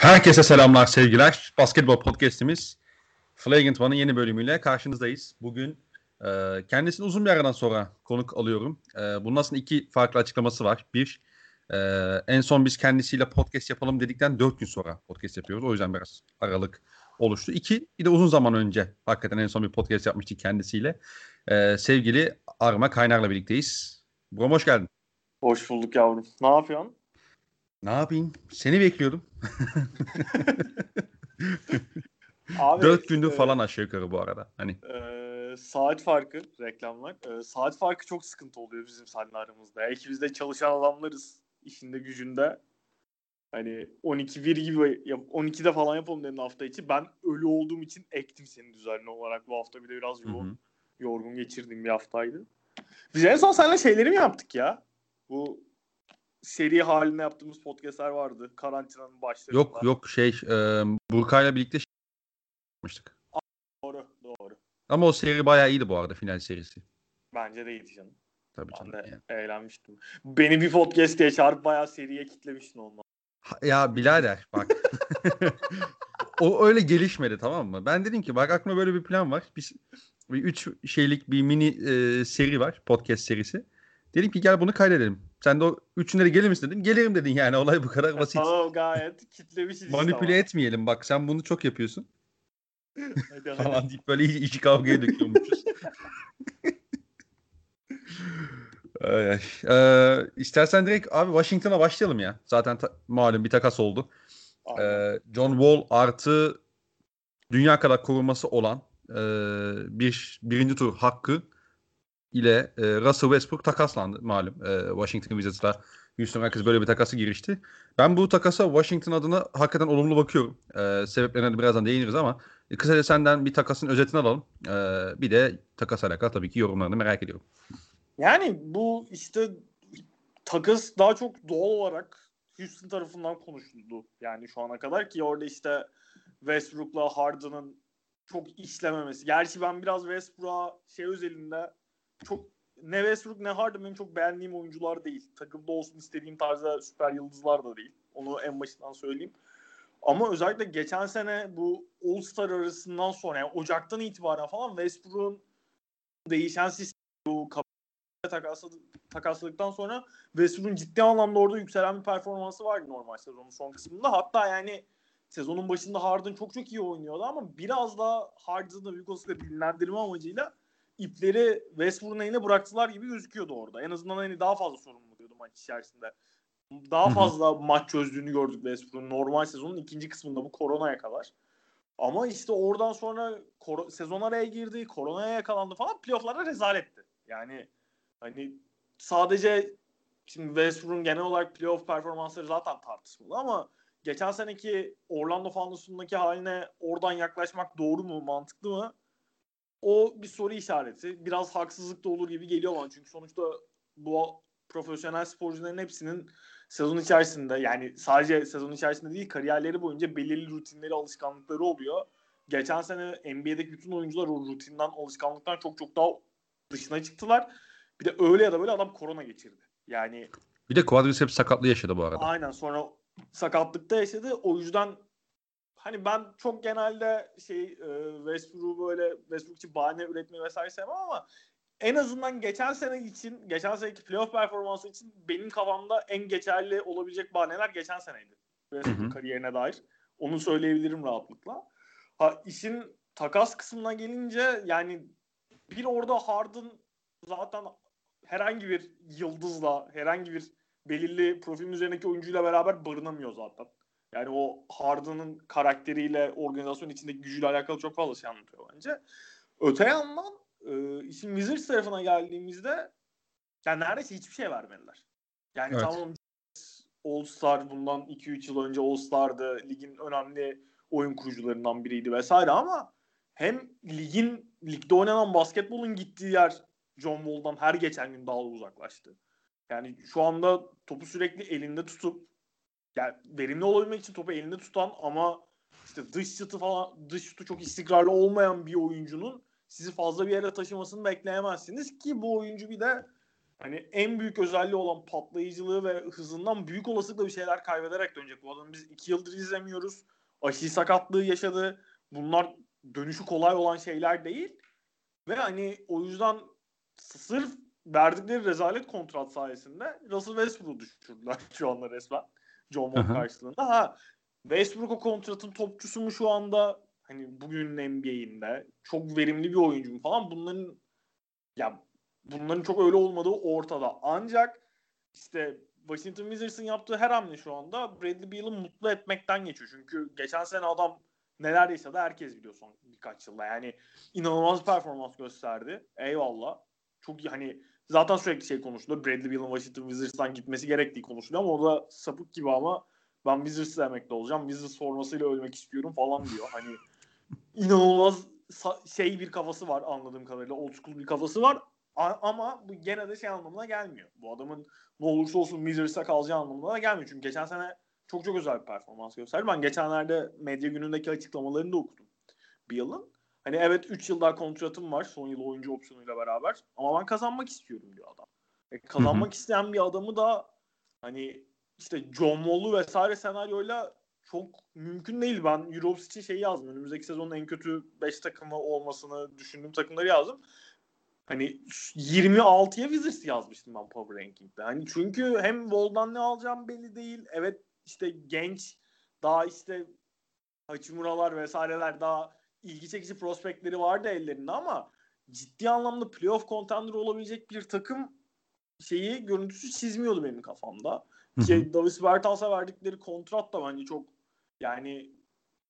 Herkese selamlar, sevgiler. Basketbol podcast'imiz Flagrant One'ın yeni bölümüyle karşınızdayız. Bugün e, kendisini uzun bir aradan sonra konuk alıyorum. E, bunun aslında iki farklı açıklaması var. Bir, e, en son biz kendisiyle podcast yapalım dedikten dört gün sonra podcast yapıyoruz. O yüzden biraz aralık oluştu. İki, bir de uzun zaman önce hakikaten en son bir podcast yapmıştık kendisiyle. E, sevgili Arma Kaynar'la birlikteyiz. Brom hoş geldin. Hoş bulduk yavrum. Ne yapıyorsun? Ne yapayım? Seni bekliyordum. Abi, Dört gündür e, falan aşağı yukarı bu arada. Hani e, saat farkı reklamlar. E, saat farkı çok sıkıntı oluyor bizim seninle aramızda. Belki biz de çalışan adamlarız işinde gücünde. Hani 12 1 gibi yap, 12'de falan yapalım dedin hafta içi. Ben ölü olduğum için ektim seni düzenli olarak bu hafta bir de biraz yoğun, yorgun geçirdiğim bir haftaydı. Biz en son seninle şeyleri mi yaptık ya? Bu seri halinde yaptığımız podcastler vardı. Karantinanın başlarında. Yok yok şey e, Burkay'la birlikte şey yapmıştık. Doğru doğru. Ama o seri bayağı iyiydi bu arada final serisi. Bence de iyiydi canım. Tabii Ben canım. de yani. eğlenmiştim. Beni bir podcast diye çağırıp bayağı seriye kitlemiştin. Ha- Ya birader bak. o öyle gelişmedi tamam mı? Ben dedim ki bak aklıma böyle bir plan var. Biz bir üç şeylik bir mini e, seri var. Podcast serisi. Dedim ki gel bunu kaydedelim. Sen de o üçüne de gelir misin dedim. Gelirim dedin yani olay bu kadar basit. Tamam gayet kitlemişiz işte Manipüle ama. etmeyelim bak sen bunu çok yapıyorsun Hadi, falan deyip böyle iyice kavgaya döküyormuşuz. Ay, ay. Ee, istersen direkt abi Washington'a başlayalım ya. Zaten ta- malum bir takas oldu. Ee, John Wall artı dünya kadar korunması olan e, bir birinci tur hakkı ile e, Russell Westbrook takaslandı malum. E, Washington Wizards'la Houston Rockets böyle bir takası girişti. Ben bu takasa Washington adına hakikaten olumlu bakıyorum. E, sebeplerine de birazdan değiniriz ama e, kısaca senden bir takasın özetini alalım. E, bir de takas alakalı tabii ki yorumlarını merak ediyorum. Yani bu işte takas daha çok doğal olarak Houston tarafından konuşuldu. Yani şu ana kadar ki orada işte Westbrook'la Harden'ın çok işlememesi. Gerçi ben biraz Westbrook'a şey özelinde çok ne Westbrook ne Harden benim çok beğendiğim oyuncular değil. Takımda olsun istediğim tarzda süper yıldızlar da değil. Onu en başından söyleyeyim. Ama özellikle geçen sene bu All-Star arasından sonra yani Ocak'tan itibaren falan Westbrook'un değişen sistemi bu takasladı, takasladıktan sonra Westbrook'un ciddi anlamda orada yükselen bir performansı vardı normal sezonun son kısmında. Hatta yani sezonun başında Harden çok çok iyi oynuyordu ama biraz daha Harden'ı olasılıkla dinlendirme amacıyla ipleri Westbrook'un eline bıraktılar gibi gözüküyordu orada. En azından hani daha fazla sorumluluk diyordu maç içerisinde. Daha fazla maç çözdüğünü gördük Westbrook'un normal sezonun ikinci kısmında bu koronaya kadar. Ama işte oradan sonra kor- sezon araya girdi, koronaya yakalandı falan playoff'larda rezaletti. Yani Hani sadece şimdi Westbrook'un genel olarak playoff performansları zaten tartışmalı ama geçen seneki Orlando Fantası'ndaki haline oradan yaklaşmak doğru mu, mantıklı mı? O bir soru işareti. Biraz haksızlık da olur gibi geliyor bana. Çünkü sonuçta bu profesyonel sporcuların hepsinin sezon içerisinde yani sadece sezon içerisinde değil kariyerleri boyunca belirli rutinleri, alışkanlıkları oluyor. Geçen sene NBA'deki bütün oyuncular o rutinden, alışkanlıktan çok çok daha dışına çıktılar. Bir de öyle ya da böyle adam korona geçirdi. Yani Bir de quadriceps sakatlığı yaşadı bu arada. aynen sonra sakatlıkta yaşadı. O yüzden hani ben çok genelde şey e, Westbrook'u böyle Westbrook için bahane üretmeyi vesaire sevmem ama en azından geçen sene için, geçen seneki playoff performansı için benim kafamda en geçerli olabilecek bahaneler geçen seneydi. Westbrook kariyerine dair. Onu söyleyebilirim rahatlıkla. Ha işin takas kısmına gelince yani bir orada Harden zaten herhangi bir yıldızla, herhangi bir belirli profilin üzerindeki oyuncuyla beraber barınamıyor zaten. Yani o Harden'ın karakteriyle, organizasyon içindeki gücüyle alakalı çok fazla şey anlatıyor bence. Öte yandan e, işin Wizards tarafına geldiğimizde yani neredeyse hiçbir şey vermediler. Yani Evet. tamam All Star bundan 2-3 yıl önce All Star'dı. Ligin önemli oyun kurucularından biriydi vesaire ama hem ligin ligde oynanan basketbolun gittiği yer John Wall'dan her geçen gün daha da uzaklaştı. Yani şu anda topu sürekli elinde tutup yani verimli olabilmek için topu elinde tutan ama işte dış şutu falan dış şutu çok istikrarlı olmayan bir oyuncunun sizi fazla bir yere taşımasını bekleyemezsiniz ki bu oyuncu bir de hani en büyük özelliği olan patlayıcılığı ve hızından büyük olasılıkla bir şeyler kaybederek dönecek. Bu adamı biz iki yıldır izlemiyoruz. Aşil sakatlığı yaşadı. Bunlar dönüşü kolay olan şeyler değil. Ve hani o yüzden sırf verdikleri rezalet kontrat sayesinde Russell Westbrook'u düşürdüler şu anda resmen. John Wall karşılığında. Ha Westbrook o kontratın topçusu mu şu anda hani bugünün NBA'inde çok verimli bir oyuncu mu falan bunların ya bunların çok öyle olmadığı ortada. Ancak işte Washington Wizards'ın yaptığı her hamle şu anda Bradley Beal'ı mutlu etmekten geçiyor. Çünkü geçen sene adam neler yaşadı herkes biliyor son birkaç yılda. Yani inanılmaz performans gösterdi. Eyvallah. Çok hani zaten sürekli şey konuşuluyor. Bradley Beal'ın Washington Wizards'tan gitmesi gerektiği konuşuluyor ama o da sapık gibi ama ben Wizards'la emekli olacağım. Wizards formasıyla ölmek istiyorum falan diyor. Hani inanılmaz şey bir kafası var anladığım kadarıyla. Old school bir kafası var. ama bu gene de şey anlamına gelmiyor. Bu adamın ne olursa olsun Wizards'a kalacağı anlamına da gelmiyor. Çünkü geçen sene çok çok özel bir performans gösterdi. Ben geçenlerde medya günündeki açıklamalarını da okudum. Bir yılın. Hani evet 3 yıl daha kontratım var son yıl oyuncu opsiyonuyla beraber. Ama ben kazanmak istiyorum diyor adam. E, kazanmak Hı-hı. isteyen bir adamı da hani işte John Wall'u vesaire senaryoyla çok mümkün değil. Ben Euros için şeyi yazdım. Önümüzdeki sezonun en kötü 5 takımı olmasını düşündüğüm takımları yazdım. Hani 26'ya Wizards yazmıştım ben Power Ranking'de. Hani çünkü hem Wall'dan ne alacağım belli değil. Evet işte genç daha işte Hachimura'lar vesaireler daha ilgi çekici prospektleri vardı ellerinde ama ciddi anlamda playoff contender olabilecek bir takım şeyi görüntüsü çizmiyordu benim kafamda. Ki Davis Bertans'a verdikleri kontrat da bence çok yani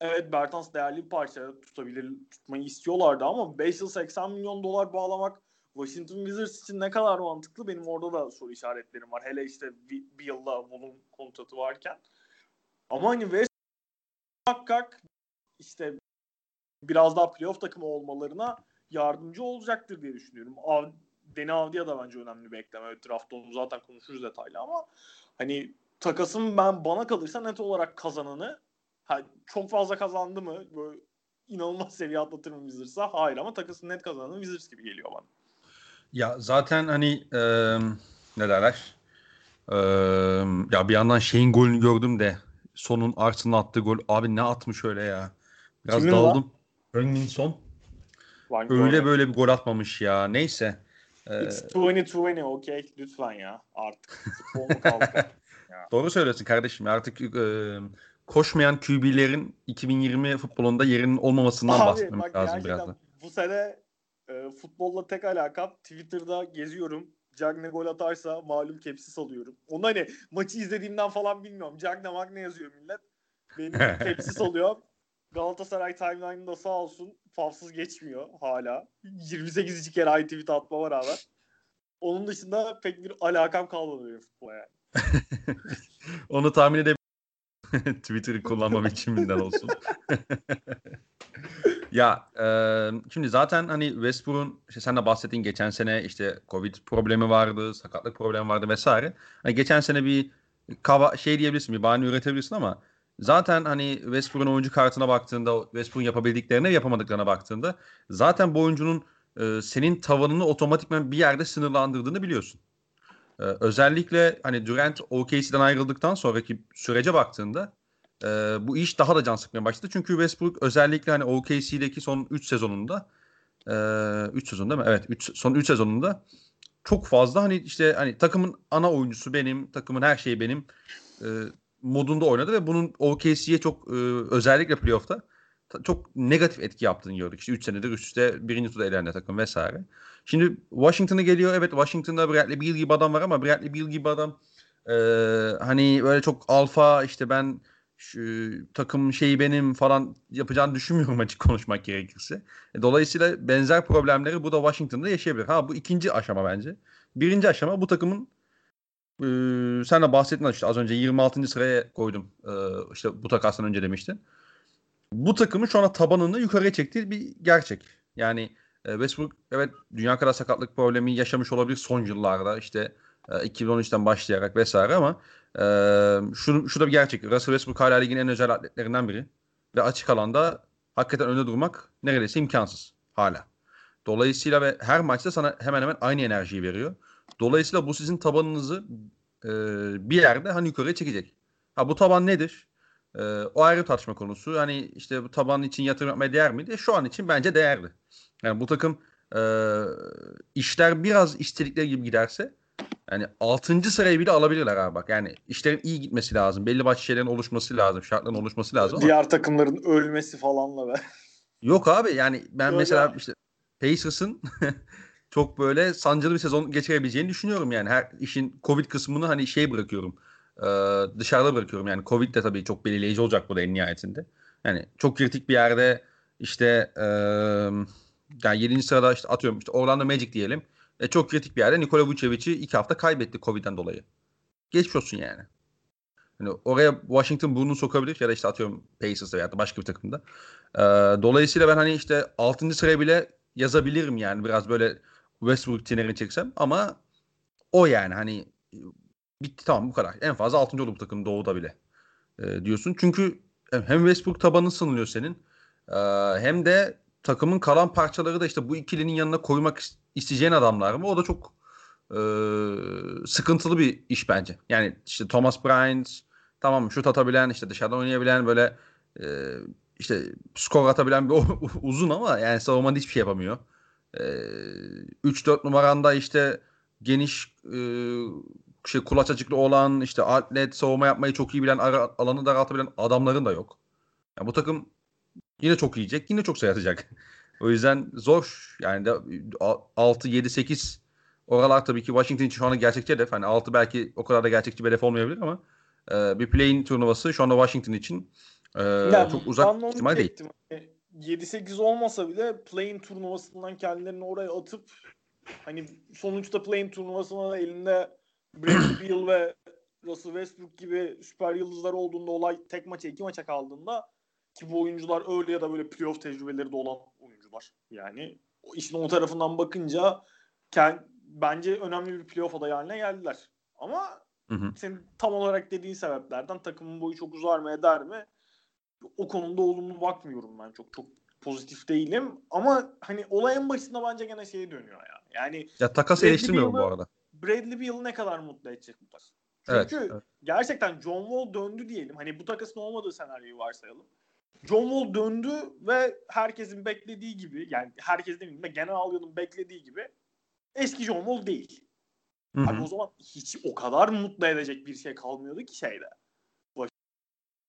evet Bertans değerli bir parça tutabilir tutmayı istiyorlardı ama 5 yıl 80 milyon dolar bağlamak Washington Wizards için ne kadar mantıklı benim orada da soru işaretlerim var. Hele işte bir, bir yılda volum kontratı varken. Ama hani West muhakkak işte biraz daha playoff takımı olmalarına yardımcı olacaktır diye düşünüyorum. Av, Deni Avdiya da bence önemli bir ekleme. Evet, draft onu zaten konuşuruz detaylı ama hani takasın ben bana kalırsa net olarak kazananı ha, çok fazla kazandı mı böyle inanılmaz seviye atlatır mı Wizards'a? Hayır ama takasın net kazananı Wizards gibi geliyor bana. Ya zaten hani e, ne derler? E, ya bir yandan şeyin golünü gördüm de sonun Arsenal attığı gol. Abi ne atmış öyle ya. Biraz Kimin daldım. Son. Öyle böyle bir gol atmamış ya. Neyse. It's 2020 okey. Lütfen ya. Artık. Doğru söylüyorsun kardeşim. Artık e, koşmayan QB'lerin 2020 futbolunda yerinin olmamasından Abi, bahsetmemiz lazım biraz da. Bu sene e, futbolla tek alakam Twitter'da geziyorum. Cagne gol atarsa malum kepsi salıyorum. Onu hani maçı izlediğimden falan bilmiyorum. Cagne Magne yazıyor millet. Benim kepsi salıyor. Galatasaray timeline'ında sağ olsun favsız geçmiyor hala. 28. kere tweet atmama rağmen. Onun dışında pek bir alakam kalmadı benim futbola yani. Onu tahmin edebilirim. Twitter'ı kullanmam içimden olsun. ya e, şimdi zaten hani Westbrook'un işte sen de bahsettiğin geçen sene işte Covid problemi vardı, sakatlık problemi vardı vesaire. Hani geçen sene bir kava şey diyebilirsin, bir bahane üretebilirsin ama zaten hani Westbrook'un oyuncu kartına baktığında, Westbrook'un yapabildiklerine yapamadıklarına baktığında zaten bu oyuncunun e, senin tavanını otomatikman bir yerde sınırlandırdığını biliyorsun. E, özellikle hani Durant OKC'den ayrıldıktan sonraki sürece baktığında e, bu iş daha da can sıkmaya başladı. Çünkü Westbrook özellikle hani OKC'deki son 3 sezonunda 3 e, sezon değil mi? Evet, üç, son 3 sezonunda çok fazla hani işte hani takımın ana oyuncusu benim, takımın her şeyi benim e, modunda oynadı ve bunun OKC'ye çok e, özellikle playoff'ta çok negatif etki yaptığını gördük. İşte 3 senedir üst üste birinci turda elendi takım vesaire. Şimdi Washington'a geliyor. Evet Washington'da Bradley Beal gibi adam var ama Bradley Beal gibi adam e, hani böyle çok alfa işte ben şu takım şeyi benim falan yapacağını düşünmüyorum açık konuşmak gerekirse. E, dolayısıyla benzer problemleri bu da Washington'da yaşayabilir. Ha bu ikinci aşama bence. Birinci aşama bu takımın e, sen de bahsettin işte az önce 26. sıraya koydum. E, işte bu takasdan önce demiştin. Bu takımın şu anda tabanını yukarıya çektiği bir gerçek. Yani e, Westbrook evet dünya kadar sakatlık problemi yaşamış olabilir son yıllarda. İşte 2013'ten başlayarak vesaire ama e, şu, şu da bir gerçek. Russell Westbrook hala ligin en özel atletlerinden biri. Ve açık alanda hakikaten önde durmak neredeyse imkansız hala. Dolayısıyla ve her maçta sana hemen hemen aynı enerjiyi veriyor. Dolayısıyla bu sizin tabanınızı e, bir yerde hani yukarıya çekecek. Ha bu taban nedir? E, o ayrı tartışma konusu. Hani işte bu taban için yatırım yapmaya değer miydi? Şu an için bence değerli. Yani bu takım e, işler biraz istedikleri gibi giderse yani 6. sırayı bile alabilirler abi bak. Yani işlerin iyi gitmesi lazım. Belli başlı şeylerin oluşması lazım. Şartların oluşması lazım ama. Diğer takımların ölmesi falanla be. Yok abi yani ben Öyle mesela abi. işte Pacers'ın çok böyle sancılı bir sezon geçirebileceğini düşünüyorum yani. Her işin Covid kısmını hani şey bırakıyorum. e, dışarıda bırakıyorum. Yani Covid de tabii çok belirleyici olacak bu da en nihayetinde. Yani çok kritik bir yerde işte e, yani 7. sırada işte atıyorum işte Orlando Magic diyelim. E, çok kritik bir yerde Nikola Vucevic'i iki hafta kaybetti Covid'den dolayı. Geçmiş olsun yani. Yani oraya Washington burnunu sokabilir ya da işte atıyorum Pacers'da ya da başka bir takımda. Ee, dolayısıyla ben hani işte 6. sıraya bile yazabilirim yani biraz böyle Westbrook tinerini çeksem ama o yani hani bitti tamam bu kadar. En fazla 6. olur bu takım doğuda bile ee, diyorsun. Çünkü hem Westbrook tabanı sınırlıyor senin ee, hem de takımın kalan parçaları da işte bu ikilinin yanına koymak is- isteyeceğin adamlar mı? O da çok e, sıkıntılı bir iş bence. Yani işte Thomas Bryant tamam şut atabilen işte dışarıdan oynayabilen böyle e, işte skor atabilen bir uzun ama yani savunmada hiçbir şey yapamıyor. E, 3-4 numaranda işte geniş e, şey kulaç açıklı olan işte atlet savunma yapmayı çok iyi bilen ara, alanı daraltabilen adamların da yok. Yani bu takım yine çok yiyecek yine çok sayı atacak. o yüzden zor yani de 6 7 8 oralar tabii ki Washington için şu anda gerçekçi hedef. Hani 6 belki o kadar da gerçekçi bir hedef olmayabilir ama e, bir play-in turnuvası şu anda Washington için e, Yani çok uzak ihtimal değil. Hani 7-8 olmasa bile play-in turnuvasından kendilerini oraya atıp hani sonuçta play-in turnuvasında da elinde Bradley Beal ve Russell Westbrook gibi süper yıldızlar olduğunda olay tek maça iki maça kaldığında ki bu oyuncular öyle ya da böyle playoff tecrübeleri de olan oyuncular. Yani işin o tarafından bakınca kend, bence önemli bir playoff adayı haline geldiler. Ama Hı hı. senin tam olarak dediğin sebeplerden takımın boyu çok uzar mı eder mi? O konuda olumlu bakmıyorum ben. Çok çok pozitif değilim. Ama hani olay en başında bence gene şeye dönüyor ya. Yani Ya takas eleştirmiyorum bu arada. Bradley Beal'ı ne kadar mutlu edecek bu takas? Evet, Çünkü evet. gerçekten John Wall döndü diyelim. Hani bu takasın olmadığı senaryoyu varsayalım. John Wall döndü ve herkesin beklediği gibi yani herkes demeyeyim de genel algının beklediği gibi eski John Wall değil. Hı Abi hı. o zaman hiç o kadar mutlu edecek bir şey kalmıyordu ki şeyde. Baş-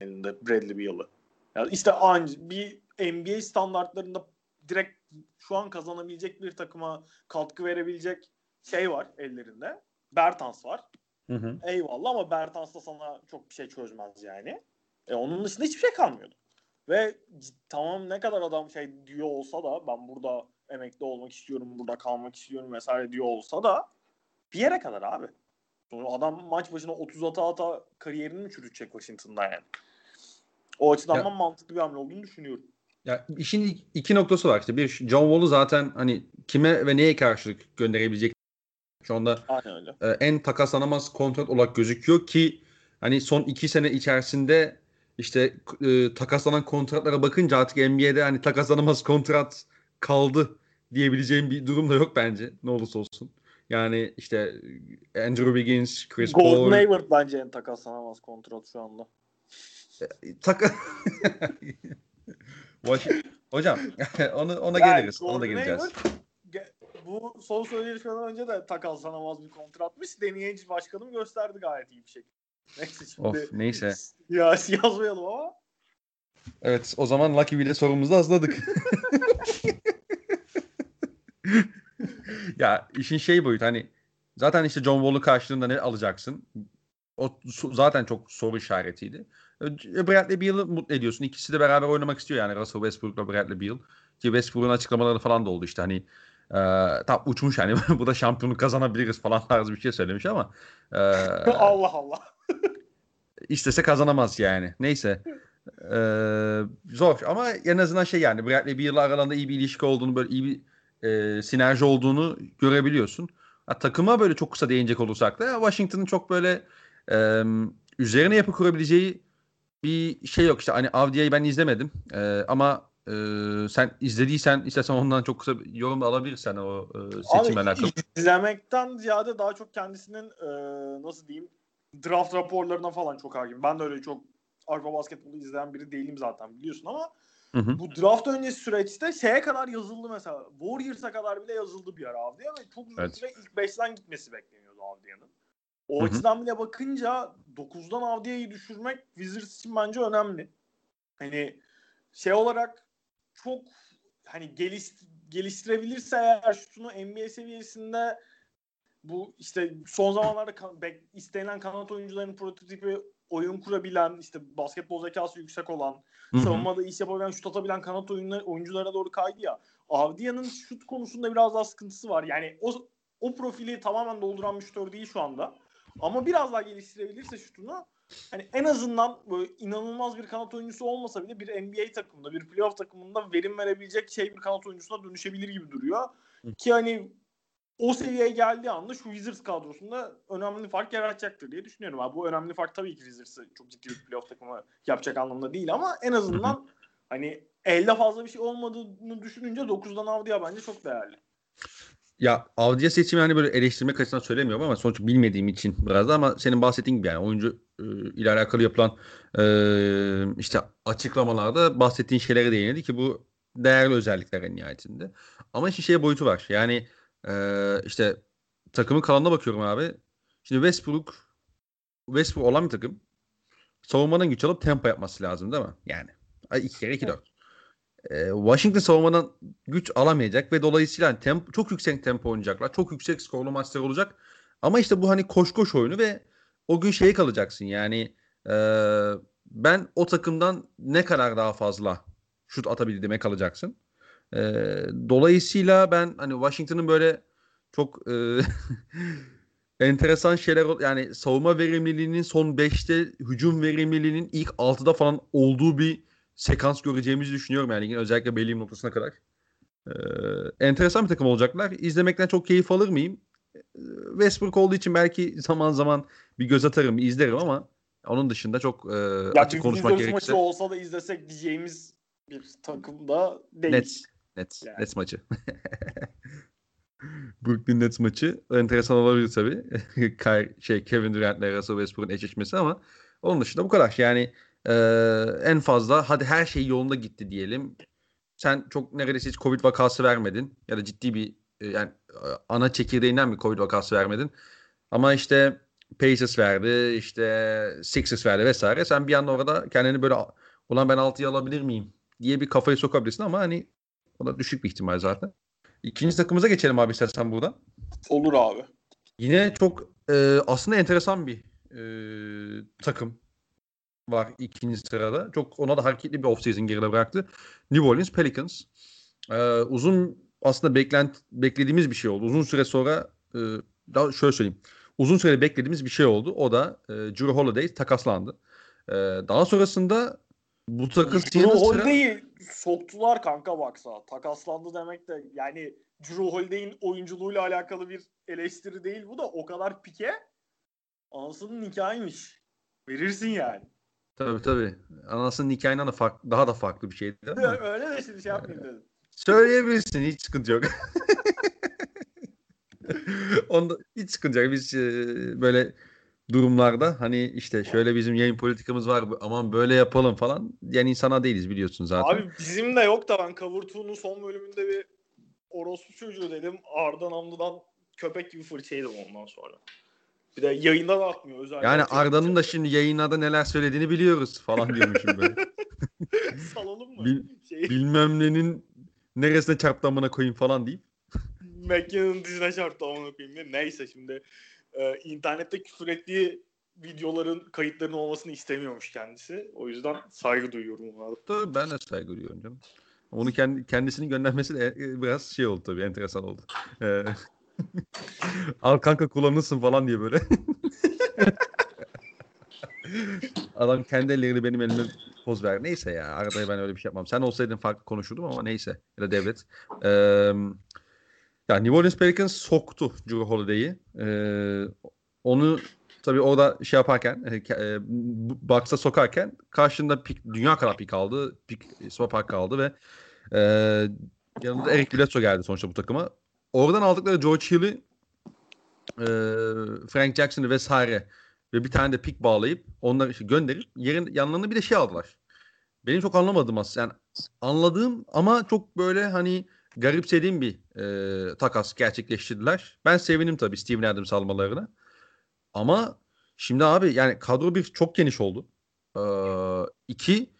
elinde Bradley Beal'ı. Yani işte anca bir NBA standartlarında direkt şu an kazanabilecek bir takıma katkı verebilecek şey var ellerinde. Bertans var. Hı hı. Eyvallah ama Bertans da sana çok bir şey çözmez yani. E, onun dışında hiçbir şey kalmıyordu. Ve tamam ne kadar adam şey diyor olsa da ben burada emekli olmak istiyorum, burada kalmak istiyorum vesaire diyor olsa da bir yere kadar abi. Sonra adam maç başına 30 ata ata kariyerini mi çürütecek Washington'da yani? O açıdan Ya- ben mantıklı bir hamle olduğunu düşünüyorum. Ya işin ik- iki noktası var işte. Bir John Wall'u zaten hani kime ve neye karşılık gönderebilecek şu anda e, en takaslanamaz kontrat olarak gözüküyor ki hani son iki sene içerisinde işte e, takaslanan kontratlara bakınca artık NBA'de hani takaslanamaz kontrat kaldı diyebileceğim bir durum da yok bence ne olursa olsun. Yani işte Andrew Wiggins, Chris Gordon Paul, Hayward bence en takaslanamaz kontrat şu anda. Wash- Hocam onu ona Yani geliriz. Ona da geleceğiz. Bu son söyleşmeden önce de takaslanamaz bir kontratmış. Ainge başkanım gösterdi gayet iyi bir şekilde. Neyse şimdi Of neyse. ya yazmayalım ama Evet o zaman Lucky Bill'e sorumuzu hazırladık. ya işin şey boyutu hani zaten işte John Wall'u karşılığında ne alacaksın? O zaten çok soru işaretiydi. E, Bradley Beal'ı mutlu ediyorsun. İkisi de beraber oynamak istiyor yani Russell Westbrook'la Bradley Beal. Ki Westbrook'un açıklamaları falan da oldu işte hani e, tam uçmuş hani bu da şampiyonluk kazanabiliriz falan tarzı bir şey söylemiş ama e, Allah Allah. istese kazanamaz yani. Neyse. Ee, zor ama en azından şey yani Bradley Beal'la aralarında iyi bir ilişki olduğunu böyle iyi bir e, sinerji olduğunu görebiliyorsun. Ha, takıma böyle çok kısa değinecek olursak da Washington'ın çok böyle e, üzerine yapı kurabileceği bir şey yok. İşte hani Avdia'yı ben izlemedim. E, ama e, sen izlediysen istersen ondan çok kısa bir yorum alabilirsen o e, seçimle alakalı. izlemekten ziyade daha çok kendisinin e, nasıl diyeyim draft raporlarına falan çok hakim. Ben de öyle çok Avrupa basketbolu izleyen biri değilim zaten biliyorsun ama Hı hı. bu draft öncesi süreçte şeye kadar yazıldı mesela. Warriors'a kadar bile yazıldı bir ara Avdiya ve çok uzun Evet. süre ilk 5'ten gitmesi bekleniyordu Avdiya'nın. O Hı hı. açıdan bile bakınca 9'dan Avdiya'yı düşürmek Wizards için bence önemli. Hani şey olarak çok hani geliş, geliştirebilirse eğer şutunu NBA seviyesinde bu işte son zamanlarda kan- istenilen kanat oyuncularının prototipi oyun kurabilen, işte basketbol zekası yüksek olan, Hı hı. savunmada iş yapabilen, şut atabilen kanat oyunları, oyunculara doğru kaydı ya. Avdia'nın şut konusunda biraz daha sıkıntısı var. Yani o o profili tamamen dolduran bir şutör değil şu anda. Ama biraz daha geliştirebilirse şutunu hani en azından böyle inanılmaz bir kanat oyuncusu olmasa bile bir NBA takımında, bir playoff takımında verim verebilecek şey bir kanat oyuncusuna dönüşebilir gibi duruyor. Hı. Ki hani o seviyeye geldiği anda şu Wizards kadrosunda önemli fark yaratacaktır diye düşünüyorum. Abi bu önemli fark tabii ki Wizards'ı çok ciddi bir playoff takımı yapacak anlamda değil ama en azından hani elde fazla bir şey olmadığını düşününce 9'dan Avdiya bence çok değerli. Ya Avdiya seçimi hani böyle eleştirmek açısından söylemiyorum ama sonuç bilmediğim için biraz da ama senin bahsettiğin gibi yani oyuncu e, ile alakalı yapılan e, işte açıklamalarda bahsettiğin şeylere değinildi ki bu değerli özellikler en nihayetinde. Ama işin şey boyutu var. Yani e, işte takımın kalanına bakıyorum abi. Şimdi Westbrook Westbrook olan bir takım savunmadan güç alıp tempo yapması lazım değil mi? Yani 2 kere 2 4. Ee, Washington savunmadan güç alamayacak ve dolayısıyla hani çok yüksek tempo oynayacaklar. Çok yüksek skorlu maçlar olacak. Ama işte bu hani koş koş oyunu ve o gün şeye kalacaksın. Yani e, ben o takımdan ne kadar daha fazla şut atabildiğime kalacaksın. E, dolayısıyla ben hani Washington'ın böyle çok e, enteresan şeyler yani savunma verimliliğinin son 5'te hücum verimliliğinin ilk 6'da falan olduğu bir sekans göreceğimizi düşünüyorum yani ligin özellikle belli noktasına kadar. Ee, enteresan bir takım olacaklar. İzlemekten çok keyif alır mıyım? Ee, Westbrook olduğu için belki zaman zaman bir göz atarım, izlerim ama onun dışında çok e, Ya açık konuşmak gerekirse maçı olsa da izlesek diyeceğimiz bir takımda değil. Nets. Nets. Yani. Nets maçı. Brooklyn Nets maçı enteresan olabilir tabii. Şey Kevin Durant ile Russell Westbrook'un eşleşmesi ama onun dışında bu kadar. Yani e, en fazla hadi her şey yolunda gitti diyelim. Sen çok neredeyse hiç Covid vakası vermedin ya da ciddi bir e, yani e, ana çekirdeğinden bir Covid vakası vermedin. Ama işte Pacers verdi, işte Sixers verdi vesaire. Sen bir anda orada kendini böyle ulan ben 6'yı alabilir miyim diye bir kafayı sokabilirsin ama hani o da düşük bir ihtimal zaten. İkinci takımıza geçelim abi istersen buradan. Olur abi. Yine çok e, aslında enteresan bir e, takım var ikinci sırada. Çok ona da hareketli bir offseason geride bıraktı. New Orleans Pelicans. E, uzun aslında beklent beklediğimiz bir şey oldu. Uzun süre sonra e, daha şöyle söyleyeyim. Uzun süre beklediğimiz bir şey oldu. O da e, Drew Holiday takaslandı. E, daha sonrasında bu takas Drew yanı sıra Holiday'i soktular kanka baksa. Takaslandı demek de yani Drew Holiday'in oyunculuğuyla alakalı bir eleştiri değil bu da o kadar pike anasının nikahıymış. Verirsin yani. Tabii tabii. Anasının nikahından da farklı, daha da farklı bir şeydi ama. Öyle de şimdi şey yapmayayım dedim. Söyleyebilirsin hiç sıkıntı yok. Onda hiç sıkıntı yok. Biz e, böyle durumlarda hani işte şöyle bizim yayın politikamız var bu- aman böyle yapalım falan yani insana değiliz biliyorsun zaten. Abi bizim de yok da ben Kavurtuğ'un son bölümünde bir orospu çocuğu dedim. Arda Namlı'dan köpek gibi fırça yedim ondan sonra. Bir de yayında da atmıyor özellikle. yani Arda'nın da şimdi yayınlarda neler söylediğini biliyoruz falan diyormuşum böyle. salalım mı? Bil- Şey, Bilmem nenin neresine çarptı amına koyayım falan deyip. McKinnon'ın dizine çarptı amına koyayım diye. Neyse şimdi e, internette küfür ettiği videoların kayıtlarının olmasını istemiyormuş kendisi. O yüzden saygı duyuyorum ona. Tabii ben de saygı duyuyorum canım. Onu kendi, kendisinin göndermesi de e, biraz şey oldu tabii enteresan oldu. Ee, Al kanka kullanırsın falan diye böyle. Adam kendi ellerini benim elime poz ver. Neyse ya arada ben öyle bir şey yapmam. Sen olsaydın farklı konuşurdum ama neyse. Ya da devlet. Ee, ya New Orleans Pelicans soktu Drew Holiday'i. Ee, onu tabii orada şey yaparken e, e box'a sokarken karşında pik, dünya kadar pik aldı. Pik swap hakkı aldı ve e, yanında Eric Bledsoe geldi sonuçta bu takıma. Oradan aldıkları George Hill'i e, Frank Jackson'ı vesaire ve bir tane de pik bağlayıp onları işte gönderip yerin yanlarına bir de şey aldılar. Benim çok anlamadığım aslında. Yani anladığım ama çok böyle hani garipsediğim bir e, takas gerçekleştirdiler. Ben sevinim tabii Steven Adams almalarına. Ama şimdi abi yani kadro bir çok geniş oldu. Ee, iki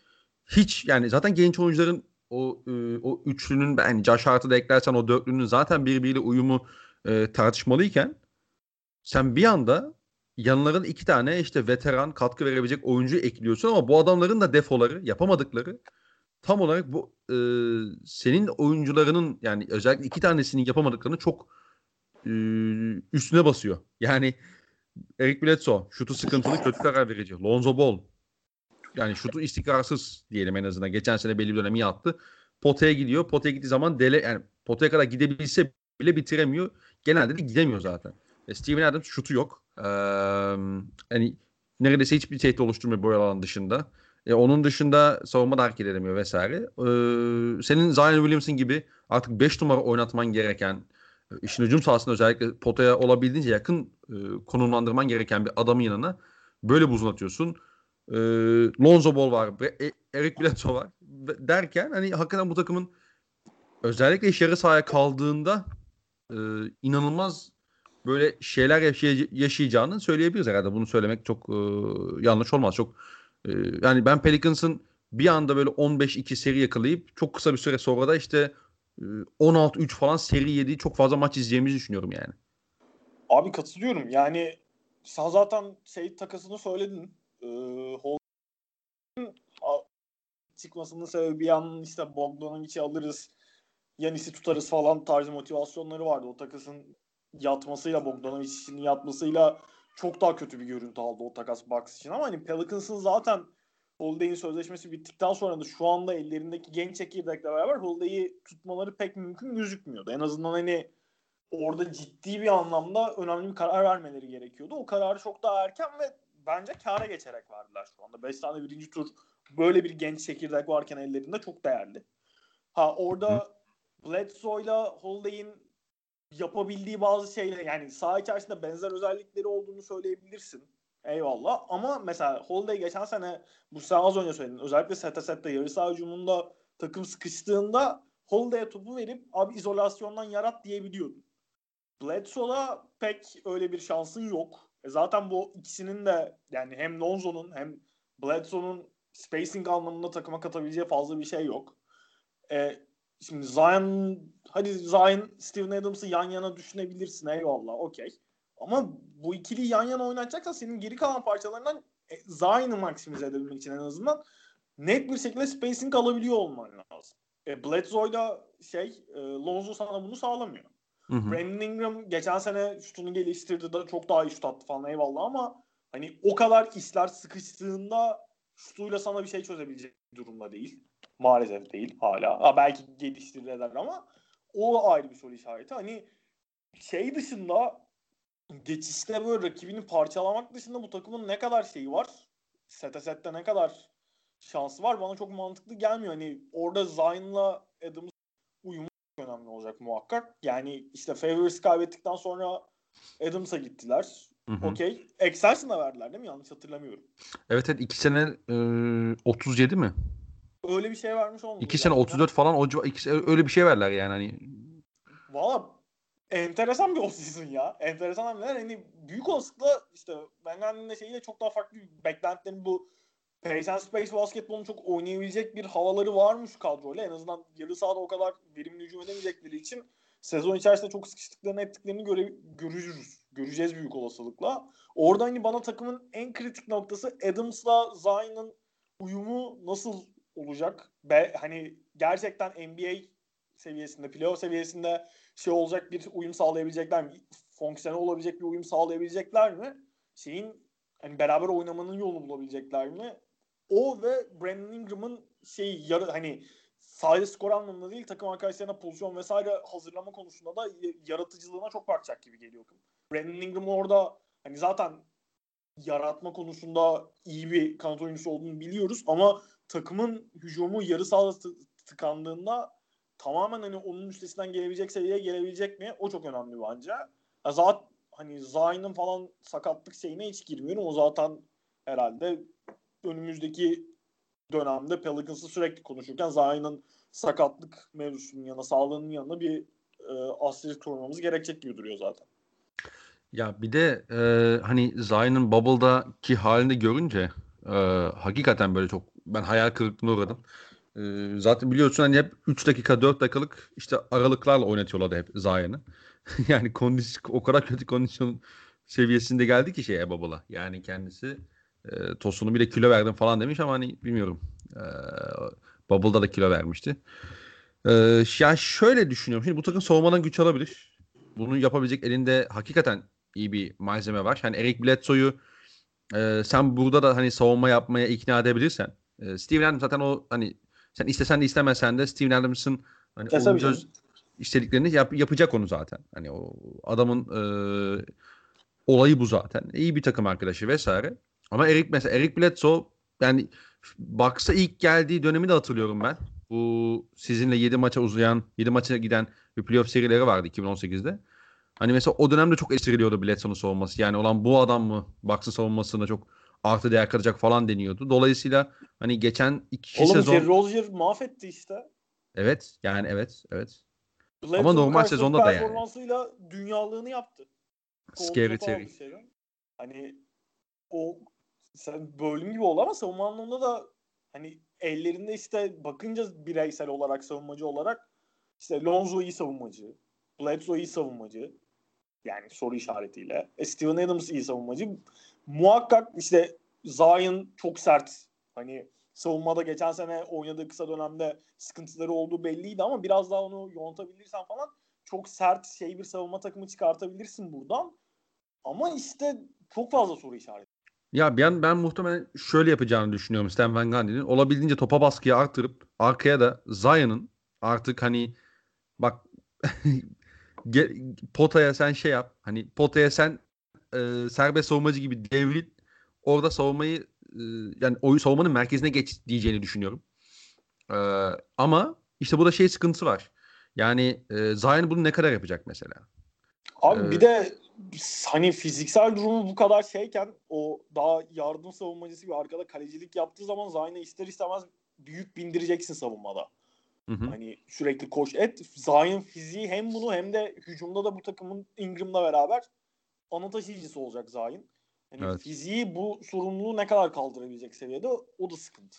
hiç yani zaten genç oyuncuların o e, o üçlünün yani Josh Hart'ı da eklersen o dörtlünün zaten birbiriyle uyumu e, tartışmalıyken sen bir anda yanlarına iki tane işte veteran katkı verebilecek oyuncu ekliyorsun ama bu adamların da defoları yapamadıkları tam olarak bu e, senin oyuncularının yani özellikle iki tanesinin yapamadıklarını çok e, üstüne basıyor. Yani Eric Bledsoe şutu sıkıntılı kötü karar verici. Lonzo Ball yani şutu istikrarsız diyelim en azından. Geçen sene belli bir dönemi yattı. Potaya gidiyor. Potaya gittiği zaman dele yani potaya kadar gidebilse bile bitiremiyor. Genelde de gidemiyor zaten. E, Steven Adams şutu yok. Ee, hani neredeyse hiçbir tehdit oluşturmuyor bu alan dışında. E, onun dışında savunma da hareket edemiyor vesaire. E, senin Zion Williamson gibi artık 5 numara oynatman gereken e, işin hücum sahasında özellikle potaya olabildiğince yakın e, konumlandırman gereken bir adamın yanına böyle buzun atıyorsun. E, Lonzo Ball var, e, Eric Bledsoe var derken hani hakikaten bu takımın özellikle iş yarı sahaya kaldığında e, inanılmaz böyle şeyler yaşay- yaşayacağını söyleyebiliriz herhalde. Bunu söylemek çok e, yanlış olmaz. Çok e, yani ben Pelicans'ın bir anda böyle 15-2 seri yakalayıp çok kısa bir süre sonra da işte 16-3 falan seri yediği çok fazla maç izleyeceğimizi düşünüyorum yani. Abi katılıyorum. Yani sen zaten şey takasını söyledin. Ee, çıkmasının sebebi bir yandan işte Bogdanovic'i alırız. Yanis'i tutarız falan tarzı motivasyonları vardı. O takasın yatmasıyla Bogdanovic'in yatmasıyla çok daha kötü bir görüntü aldı o takas box için ama hani Pelicans'ın zaten Holiday'in sözleşmesi bittikten sonra da şu anda ellerindeki genç çekirdekle beraber Holiday'i tutmaları pek mümkün gözükmüyordu. En azından hani orada ciddi bir anlamda önemli bir karar vermeleri gerekiyordu. O kararı çok daha erken ve bence kâra geçerek verdiler şu anda. 5 tane birinci tur böyle bir genç çekirdek varken ellerinde çok değerli. Ha orada Bledsoe'yla Holiday'in yapabildiği bazı şeyler yani saha içerisinde benzer özellikleri olduğunu söyleyebilirsin. Eyvallah. Ama mesela Holiday geçen sene bu sen az önce söyledin. Özellikle sete sette yarı saha hücumunda takım sıkıştığında Holiday'e topu verip abi izolasyondan yarat diyebiliyordun. Bledsoe'da pek öyle bir şansın yok. E zaten bu ikisinin de yani hem Lonzo'nun hem Bledsoe'nun spacing anlamında takıma katabileceği fazla bir şey yok. E, şimdi Zion hadi Zion Steven Adams'ı yan yana düşünebilirsin eyvallah okey. Ama bu ikili yan yana oynatacaksan senin geri kalan parçalarından e, Zion'ı maksimize edebilmek için en azından net bir şekilde spacing alabiliyor olman lazım. E, Bledsoe'da şey e, Lonzo sana bunu sağlamıyor. Hı hı. Brandon Ingram geçen sene şutunu geliştirdi de çok daha iyi şut attı falan eyvallah ama hani o kadar işler sıkıştığında şutuyla sana bir şey çözebilecek durumda değil. Maalesef değil hala. Ha, belki geliştirirler ama o ayrı bir soru işareti. Hani şey dışında geçişte böyle rakibini parçalamak dışında bu takımın ne kadar şeyi var? Sete sette ne kadar şansı var bana çok mantıklı gelmiyor. Hani orada Zion'la Adams uyumu önemli olacak muhakkak. Yani işte Favors kaybettikten sonra Adams'a gittiler. Okey. Excelsior'a verdiler değil mi? Yanlış hatırlamıyorum. Evet evet 2 sene e, 37 mi? Öyle bir şey vermiş olmalı. 2 sene 34 falan o iki, öyle bir şey verler yani hani. Valla enteresan bir off-season ya. Enteresan hamleler. Hani büyük olasılıkla işte Bengal'in de şeyiyle çok daha farklı beklentilerin bu Pace and Space basketbolun çok oynayabilecek bir havaları varmış kadroyla. En azından yarı sahada o kadar verimli hücum edemeyecekleri için sezon içerisinde çok sıkıştıklarını ettiklerini göre, görürüz. Göreceğiz büyük olasılıkla. Orada hani bana takımın en kritik noktası Adams'la Zion'ın uyumu nasıl olacak? Be, hani gerçekten NBA seviyesinde, playoff seviyesinde şey olacak bir uyum sağlayabilecekler mi? Fonksiyonel olabilecek bir uyum sağlayabilecekler mi? Şeyin hani beraber oynamanın yolunu bulabilecekler mi? O ve Brandon Ingram'ın şey yarı hani sadece skor anlamında değil takım arkadaşlarına pozisyon vesaire hazırlama konusunda da yaratıcılığına çok bakacak gibi geliyor. Brandon Ingram orada hani zaten yaratma konusunda iyi bir kanat oyuncusu olduğunu biliyoruz ama takımın hücumu yarı sahada tıkandığında tamamen hani onun üstesinden gelebilecek seviyeye gelebilecek mi? O çok önemli bence. Ya zaten hani Zayn'ın falan sakatlık şeyine hiç girmiyorum. O zaten herhalde önümüzdeki dönemde Pelicans'ı sürekli konuşurken Zayn'ın sakatlık mevzusunun yanına, sağlığının yanına bir e, asterisk koymamız gerekecek gibi duruyor zaten. Ya bir de e, hani Zion'ın Bubble'daki halini görünce e, hakikaten böyle çok ben hayal kırıklığına uğradım. E, zaten biliyorsun hani hep 3 dakika 4 dakikalık işte aralıklarla oynatıyorlardı hep Zion'ı. yani kondisyon o kadar kötü kondisyon seviyesinde geldi ki şeye Bubble'a. Yani kendisi e, Tosun'u bile kilo verdim falan demiş ama hani bilmiyorum. E, Bubble'da da kilo vermişti. E, yani şöyle düşünüyorum. Şimdi bu takım savunmadan güç alabilir. Bunu yapabilecek elinde hakikaten iyi bir malzeme var. Hani Eric Bledsoe'yu e, sen burada da hani savunma yapmaya ikna edebilirsen. E, Steven Adams zaten o hani sen istesen de istemesen de Steven Adams'ın hani o göz istediklerini yap, yapacak onu zaten. Hani o adamın e, olayı bu zaten. İyi bir takım arkadaşı vesaire. Ama Eric mesela Eric Bledsoe yani Bucks'a ilk geldiği dönemi de hatırlıyorum ben. Bu sizinle 7 maça uzayan, 7 maça giden bir playoff serileri vardı 2018'de. Hani mesela o dönemde çok esiriliyordu Bledsoe'nun savunması. Yani olan bu adam mı Bucks'ın savunmasında çok artı değer katacak falan deniyordu. Dolayısıyla hani geçen iki Oğlum, sezon... Oğlum Rozier mahvetti işte. Evet yani evet evet. Bledsoe Ama normal sezonda da yani. performansıyla dünyalığını yaptı. Scary Terry. Hani o bölüm gibi oldu ama savunma anlamında da hani ellerinde işte bakınca bireysel olarak savunmacı olarak işte Lonzo iyi savunmacı. Bledsoe iyi savunmacı. Yani soru işaretiyle. E, Steven Adams iyi savunmacı. Muhakkak işte Zion çok sert. Hani savunmada geçen sene oynadığı kısa dönemde sıkıntıları olduğu belliydi ama biraz daha onu yonatabilirsen falan çok sert şey bir savunma takımı çıkartabilirsin buradan. Ama işte çok fazla soru işareti. Ya ben ben muhtemelen şöyle yapacağını düşünüyorum Stan Van Gundy'nin. Olabildiğince topa baskıyı arttırıp arkaya da Zion'ın artık hani bak potaya sen şey yap. Hani potaya sen e, serbest savunmacı gibi devril. Orada savunmayı e, yani oyun savunmanın merkezine geç diyeceğini düşünüyorum. E, ama işte burada şey sıkıntısı var. Yani e, Zion bunu ne kadar yapacak mesela? Abi ee, bir de hani fiziksel durumu bu kadar şeyken o daha yardım savunmacısı bir arkada kalecilik yaptığı zaman Zion'a ister istemez büyük bindireceksin savunmada. Hı hı. Hani sürekli koş et. Zion fiziği hem bunu hem de hücumda da bu takımın Ingram'la beraber ana taşıyıcısı olacak Zion. Hani evet. fiziği bu sorumluluğu ne kadar kaldırabilecek seviyede o da sıkıntı.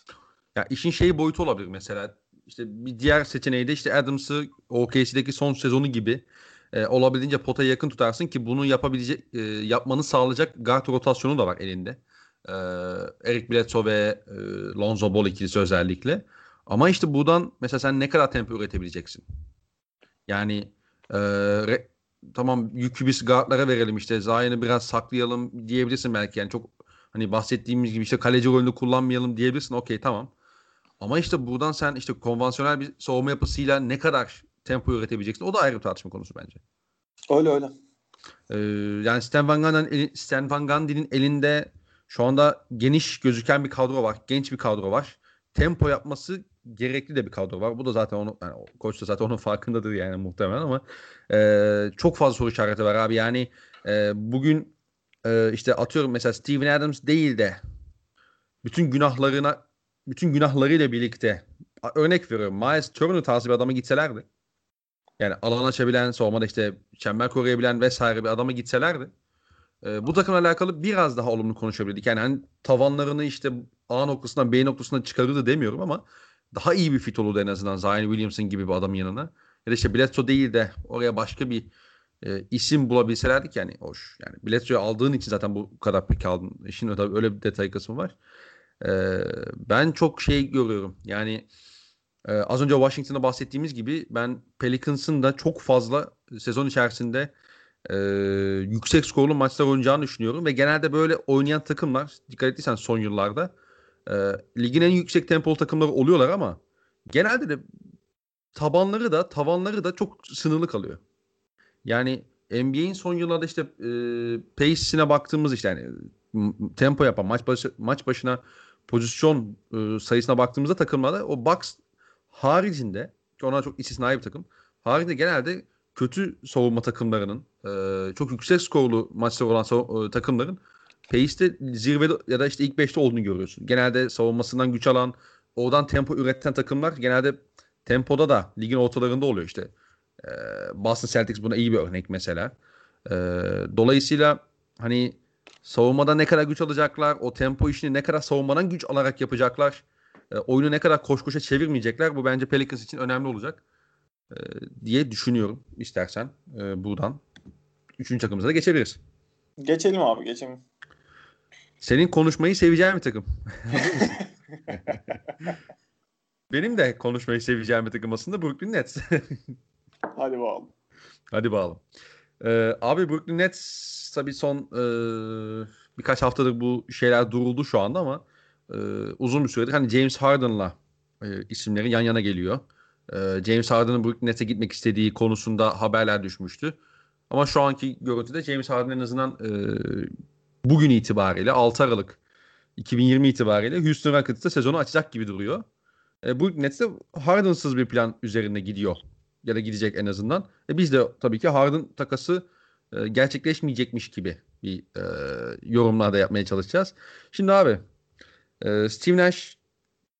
Ya işin şeyi boyutu olabilir mesela. İşte bir diğer seçeneği de işte Adams'ı OKC'deki son sezonu gibi e, olabildiğince potaya yakın tutarsın ki bunu yapabilecek e, yapmanı sağlayacak guard rotasyonu da var elinde. E, Eric Bledsoe ve e, Lonzo Ball ikilisi özellikle. Ama işte buradan mesela sen ne kadar tempo üretebileceksin? Yani e, re, tamam yükü biz guardlara verelim işte Zion'ı biraz saklayalım diyebilirsin belki yani çok hani bahsettiğimiz gibi işte kaleci rolünü kullanmayalım diyebilirsin okey tamam. Ama işte buradan sen işte konvansiyonel bir savunma yapısıyla ne kadar tempo üretebileceksin o da ayrı bir tartışma konusu bence. Öyle öyle. Ee, yani Stan Van, Gundy'nin, Stan Van Gundy'nin elinde şu anda geniş gözüken bir kadro var. Genç bir kadro var. Tempo yapması gerekli de bir kadro var. Bu da zaten onu yani koç da zaten onun farkındadır yani muhtemelen ama e, çok fazla soru işareti var abi. Yani e, bugün e, işte atıyorum mesela Steven Adams değil de bütün günahlarına bütün günahlarıyla birlikte örnek veriyorum Miles Turner tarzı bir adama gitselerdi yani alan açabilen, savunmada işte çember koruyabilen vesaire bir adama gitselerdi e, bu takımla alakalı biraz daha olumlu konuşabilirdik. Yani hani tavanlarını işte A noktasından B noktasına çıkarırdı demiyorum ama daha iyi bir fit olurdu en azından Zion Williamson gibi bir adamın yanına. Ya da işte Bledsoe değil de oraya başka bir e, isim bulabilselerdik yani hoş. Yani Bledsoe'yu aldığın için zaten bu kadar pek aldın. İşin tabii öyle bir detay kısmı var. E, ben çok şey görüyorum. Yani e, az önce Washington'da bahsettiğimiz gibi ben Pelicans'ın da çok fazla sezon içerisinde e, yüksek skorlu maçlar oynayacağını düşünüyorum ve genelde böyle oynayan takımlar dikkat ettiysen son yıllarda e, ligin en yüksek tempolu takımları oluyorlar ama genelde de tabanları da tavanları da çok sınırlı kalıyor. Yani NBA'in son yıllarda işte e, pace'ine baktığımız işte yani tempo yapan maç başı, maç başına pozisyon e, sayısına baktığımızda takımlarda o box haricinde ki ona çok istisnai bir takım. Haricinde genelde kötü savunma takımlarının e, çok yüksek skorlu maçlar olan e, takımların pace'te zirvede ya da işte ilk 5'te olduğunu görüyorsun. Genelde savunmasından güç alan, oradan tempo üreten takımlar genelde tempoda da ligin ortalarında oluyor işte. E, Boston Celtics buna iyi bir örnek mesela. Dolayısıyla hani savunmada ne kadar güç alacaklar, o tempo işini ne kadar savunmadan güç alarak yapacaklar, e, oyunu ne kadar koş koşa çevirmeyecekler bu bence Pelicans için önemli olacak e, diye düşünüyorum istersen e, buradan. Üçüncü takımımıza da geçebiliriz. Geçelim abi geçelim. Senin konuşmayı seveceğin bir takım. Benim de konuşmayı seveceğim bir takım aslında Brooklyn Nets. Hadi bakalım. Hadi bakalım. Ee, abi Brooklyn Nets tabii son e, birkaç haftadır bu şeyler duruldu şu anda ama e, uzun bir süredir hani James Harden'la e, isimleri yan yana geliyor. E, James Harden'ın Brooklyn Nets'e gitmek istediği konusunda haberler düşmüştü. Ama şu anki görüntüde James Harden en azından e, bugün itibariyle 6 Aralık 2020 itibariyle Houston Rockets'ta sezonu açacak gibi duruyor. E, Brooklyn Nets de Harden'sız bir plan üzerinde gidiyor. Ya da gidecek en azından. E, biz de tabii ki Harden takası e, gerçekleşmeyecekmiş gibi bir e, yorumlar da yapmaya çalışacağız. Şimdi abi e, Steve Nash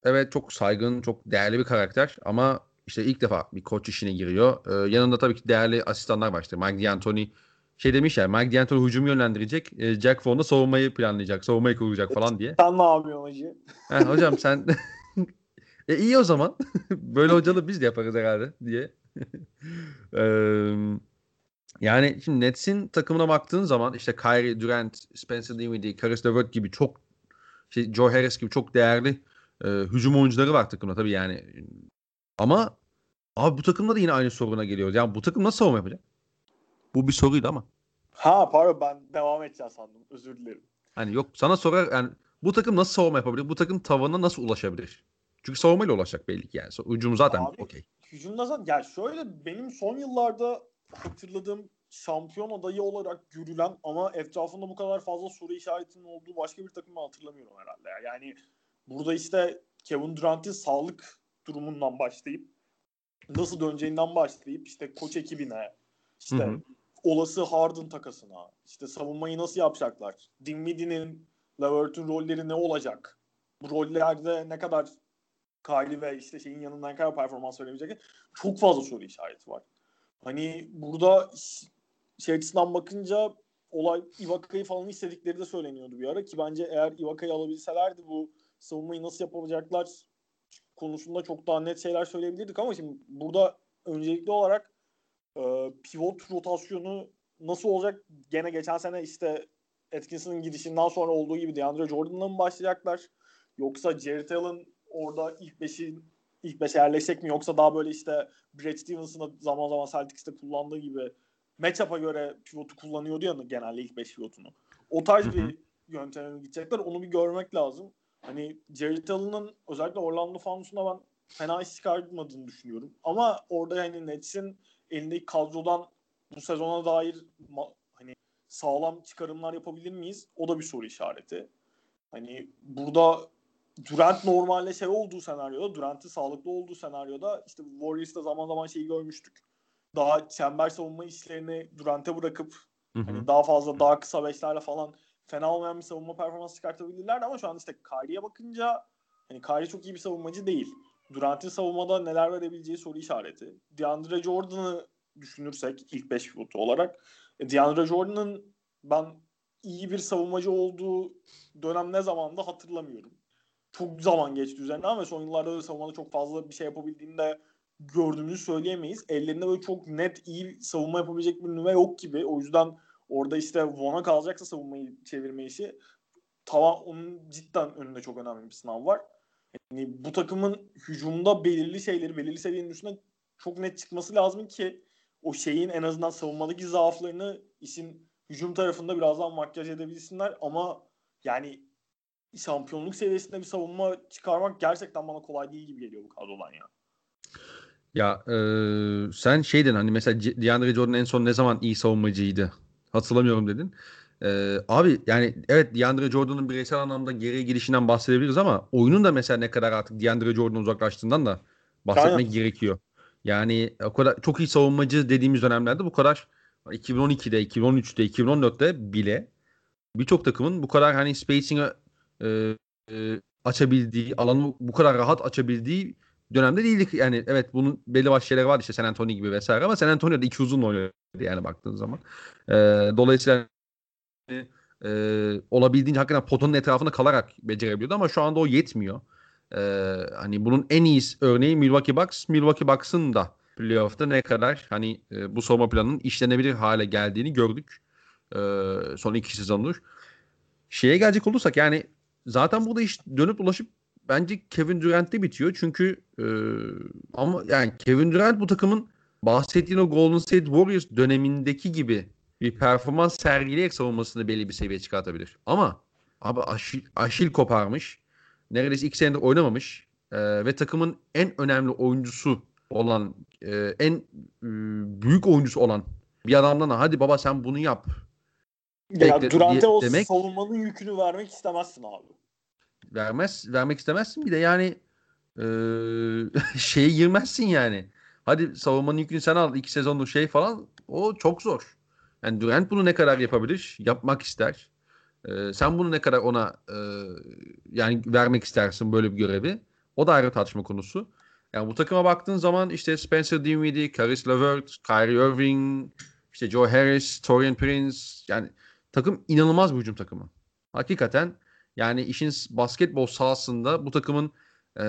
evet çok saygın, çok değerli bir karakter ama işte ilk defa bir koç işine giriyor. E, yanında tabii ki değerli asistanlar var işte Mike D'Antoni şey demiş ya Mike D'Antoni hücum yönlendirecek. E, Jack Vaughan da savunmayı planlayacak, savunmayı kuracak falan diye. Sen ne yapıyorsun hacı? He, hocam sen e, iyi o zaman. Böyle hocalı biz de yaparız herhalde diye. Eee yani şimdi Nets'in takımına baktığın zaman işte Kyrie, Durant, Spencer Dinwiddie, Caris LeVert gibi çok şey, Joe Harris gibi çok değerli e, hücum oyuncuları var takımda tabii yani. Ama abi bu takımda da yine aynı soruna geliyoruz. Yani bu takım nasıl savunma yapacak? Bu bir soruydu ama. Ha pardon ben devam edeceğim sandım. Özür dilerim. Hani yok sana sorar yani bu takım nasıl savunma yapabilir? Bu takım tavanına nasıl ulaşabilir? Çünkü savunmayla ulaşacak belli ki yani. Hücum zaten okey. Hücumda zaten ya şöyle benim son yıllarda hatırladığım şampiyon adayı olarak görülen ama etrafında bu kadar fazla soru işaretinin olduğu başka bir takımı hatırlamıyorum herhalde. Yani burada işte Kevin Durant'in sağlık durumundan başlayıp nasıl döneceğinden başlayıp işte koç ekibine işte hı hı. olası Harden takasına işte savunmayı nasıl yapacaklar? Dinwiddie'nin Levert'ün rolleri ne olacak? Bu rollerde ne kadar Kylie ve işte şeyin yanından kadar performans verebilecek? Çok fazla soru işareti var. Hani burada şey açısından bakınca olay Ivaka'yı falan istedikleri de söyleniyordu bir ara ki bence eğer Ivaka'yı alabilselerdi bu savunmayı nasıl yapacaklar konusunda çok daha net şeyler söyleyebilirdik ama şimdi burada öncelikli olarak e, pivot rotasyonu nasıl olacak? Gene geçen sene işte Atkinson'ın gidişinden sonra olduğu gibi DeAndre Jordan'la mı başlayacaklar? Yoksa Jared Allen orada ilk beşi ilk beşe yerleşecek mi? Yoksa daha böyle işte Brad Stevenson'ı zaman zaman Celtics'te kullandığı gibi matchup'a göre pivotu kullanıyordu ya genelde ilk 5 pivotunu. O tarz bir yönteme gidecekler. Onu bir görmek lazım. Hani Jared Allen'ın özellikle Orlando Fanus'una ben fena iş çıkartmadığını düşünüyorum. Ama orada yani Nets'in elindeki kadrodan bu sezona dair hani sağlam çıkarımlar yapabilir miyiz? O da bir soru işareti. Hani burada Durant normalde şey olduğu senaryoda, Durant'in sağlıklı olduğu senaryoda işte Warriors'ta zaman zaman şeyi görmüştük daha çember savunma işlerini Durant'e bırakıp hı hı. Hani daha fazla daha kısa beşlerle falan fena olmayan bir savunma performansı çıkartabilirlerdi ama şu an işte Kyrie'ye bakınca hani Kyrie çok iyi bir savunmacı değil. Durant'in savunmada neler verebileceği soru işareti. DeAndre Jordan'ı düşünürsek ilk 5 pivotu olarak e, DeAndre Jordan'ın ben iyi bir savunmacı olduğu dönem ne zaman da hatırlamıyorum. Çok zaman geçti üzerinden ve son yıllarda da savunmada çok fazla bir şey yapabildiğinde gördüğümüzü söyleyemeyiz. Ellerinde böyle çok net iyi savunma yapabilecek bir nüve yok gibi. O yüzden orada işte Von'a kalacaksa savunmayı çevirme işi tavan onun cidden önünde çok önemli bir sınav var. Yani bu takımın hücumda belirli şeyleri belirli seviyenin üstüne çok net çıkması lazım ki o şeyin en azından savunmadaki zaaflarını işin hücum tarafında birazdan makyaj edebilsinler ama yani şampiyonluk seviyesinde bir savunma çıkarmak gerçekten bana kolay değil gibi geliyor bu kadrodan ya. Ya e, sen şeyden hani mesela DeAndre Jordan en son ne zaman iyi savunmacıydı? Hatırlamıyorum dedin. Ee, abi yani evet DeAndre Jordan'ın bireysel anlamda geriye gidişinden bahsedebiliriz ama oyunun da mesela ne kadar artık DeAndre Jordan uzaklaştığından da bahsetmek Aynen. gerekiyor. Yani o kadar çok iyi savunmacı dediğimiz dönemlerde bu kadar 2012'de, 2013'te, 2014'te bile birçok takımın bu kadar hani spacing'ı e, e, açabildiği, alanı bu kadar rahat açabildiği dönemde değildik. Yani evet bunun belli başlı şeyler vardı işte San Antonio gibi vesaire ama San Antonio'da iki uzun oynuyordu yani baktığın zaman. E, dolayısıyla e, olabildiğince hakikaten potonun etrafında kalarak becerebiliyordu ama şu anda o yetmiyor. E, hani bunun en iyi örneği Milwaukee Bucks. Milwaukee Bucks'ın da playoff'ta ne kadar hani e, bu savunma planının işlenebilir hale geldiğini gördük. E, son iki sezondur. Şeye gelecek olursak yani zaten burada iş dönüp ulaşıp bence Kevin Durant'te bitiyor. Çünkü e, ama yani Kevin Durant bu takımın bahsettiğin o Golden State Warriors dönemindeki gibi bir performans sergileyerek savunmasını belli bir seviyeye çıkartabilir. Ama abi Aşil, Aşil koparmış. Neredeyse iki senedir oynamamış. E, ve takımın en önemli oyuncusu olan e, en e, büyük oyuncusu olan bir adamdan hadi baba sen bunu yap. Ya Durant'e o demek, savunmanın yükünü vermek istemezsin abi. Vermez, vermek istemezsin bir de yani e, şeye girmezsin yani. Hadi savunmanın yükünü sen al iki sezonluk şey falan o çok zor. Yani Durant bunu ne kadar yapabilir? Yapmak ister. Ee, sen bunu ne kadar ona e, yani vermek istersin böyle bir görevi? O da ayrı tartışma konusu. Yani bu takıma baktığın zaman işte Spencer Dinwiddie, Caris LeVert, Kyrie Irving, işte Joe Harris, Torian Prince yani takım inanılmaz bir hücum takımı. Hakikaten yani işin basketbol sahasında bu takımın e,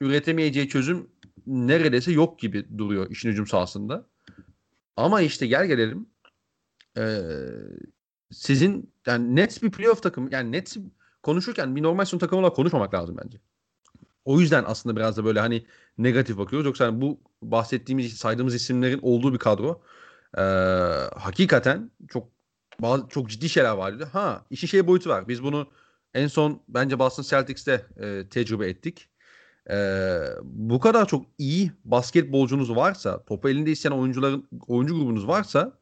üretemeyeceği çözüm neredeyse yok gibi duruyor işin hücum sahasında. Ama işte gel gelelim e, sizin yani Nets bir playoff takımı yani Nets konuşurken bir normal son takım olarak konuşmamak lazım bence. O yüzden aslında biraz da böyle hani negatif bakıyoruz. Yoksa hani bu bahsettiğimiz, saydığımız isimlerin olduğu bir kadro e, hakikaten çok bazı çok ciddi şeyler vardı. Ha işin şey boyutu var. Biz bunu en son bence Boston Celtics'te e, tecrübe ettik. E, bu kadar çok iyi basketbolcunuz varsa, topu elinde isteyen oyuncuların oyuncu grubunuz varsa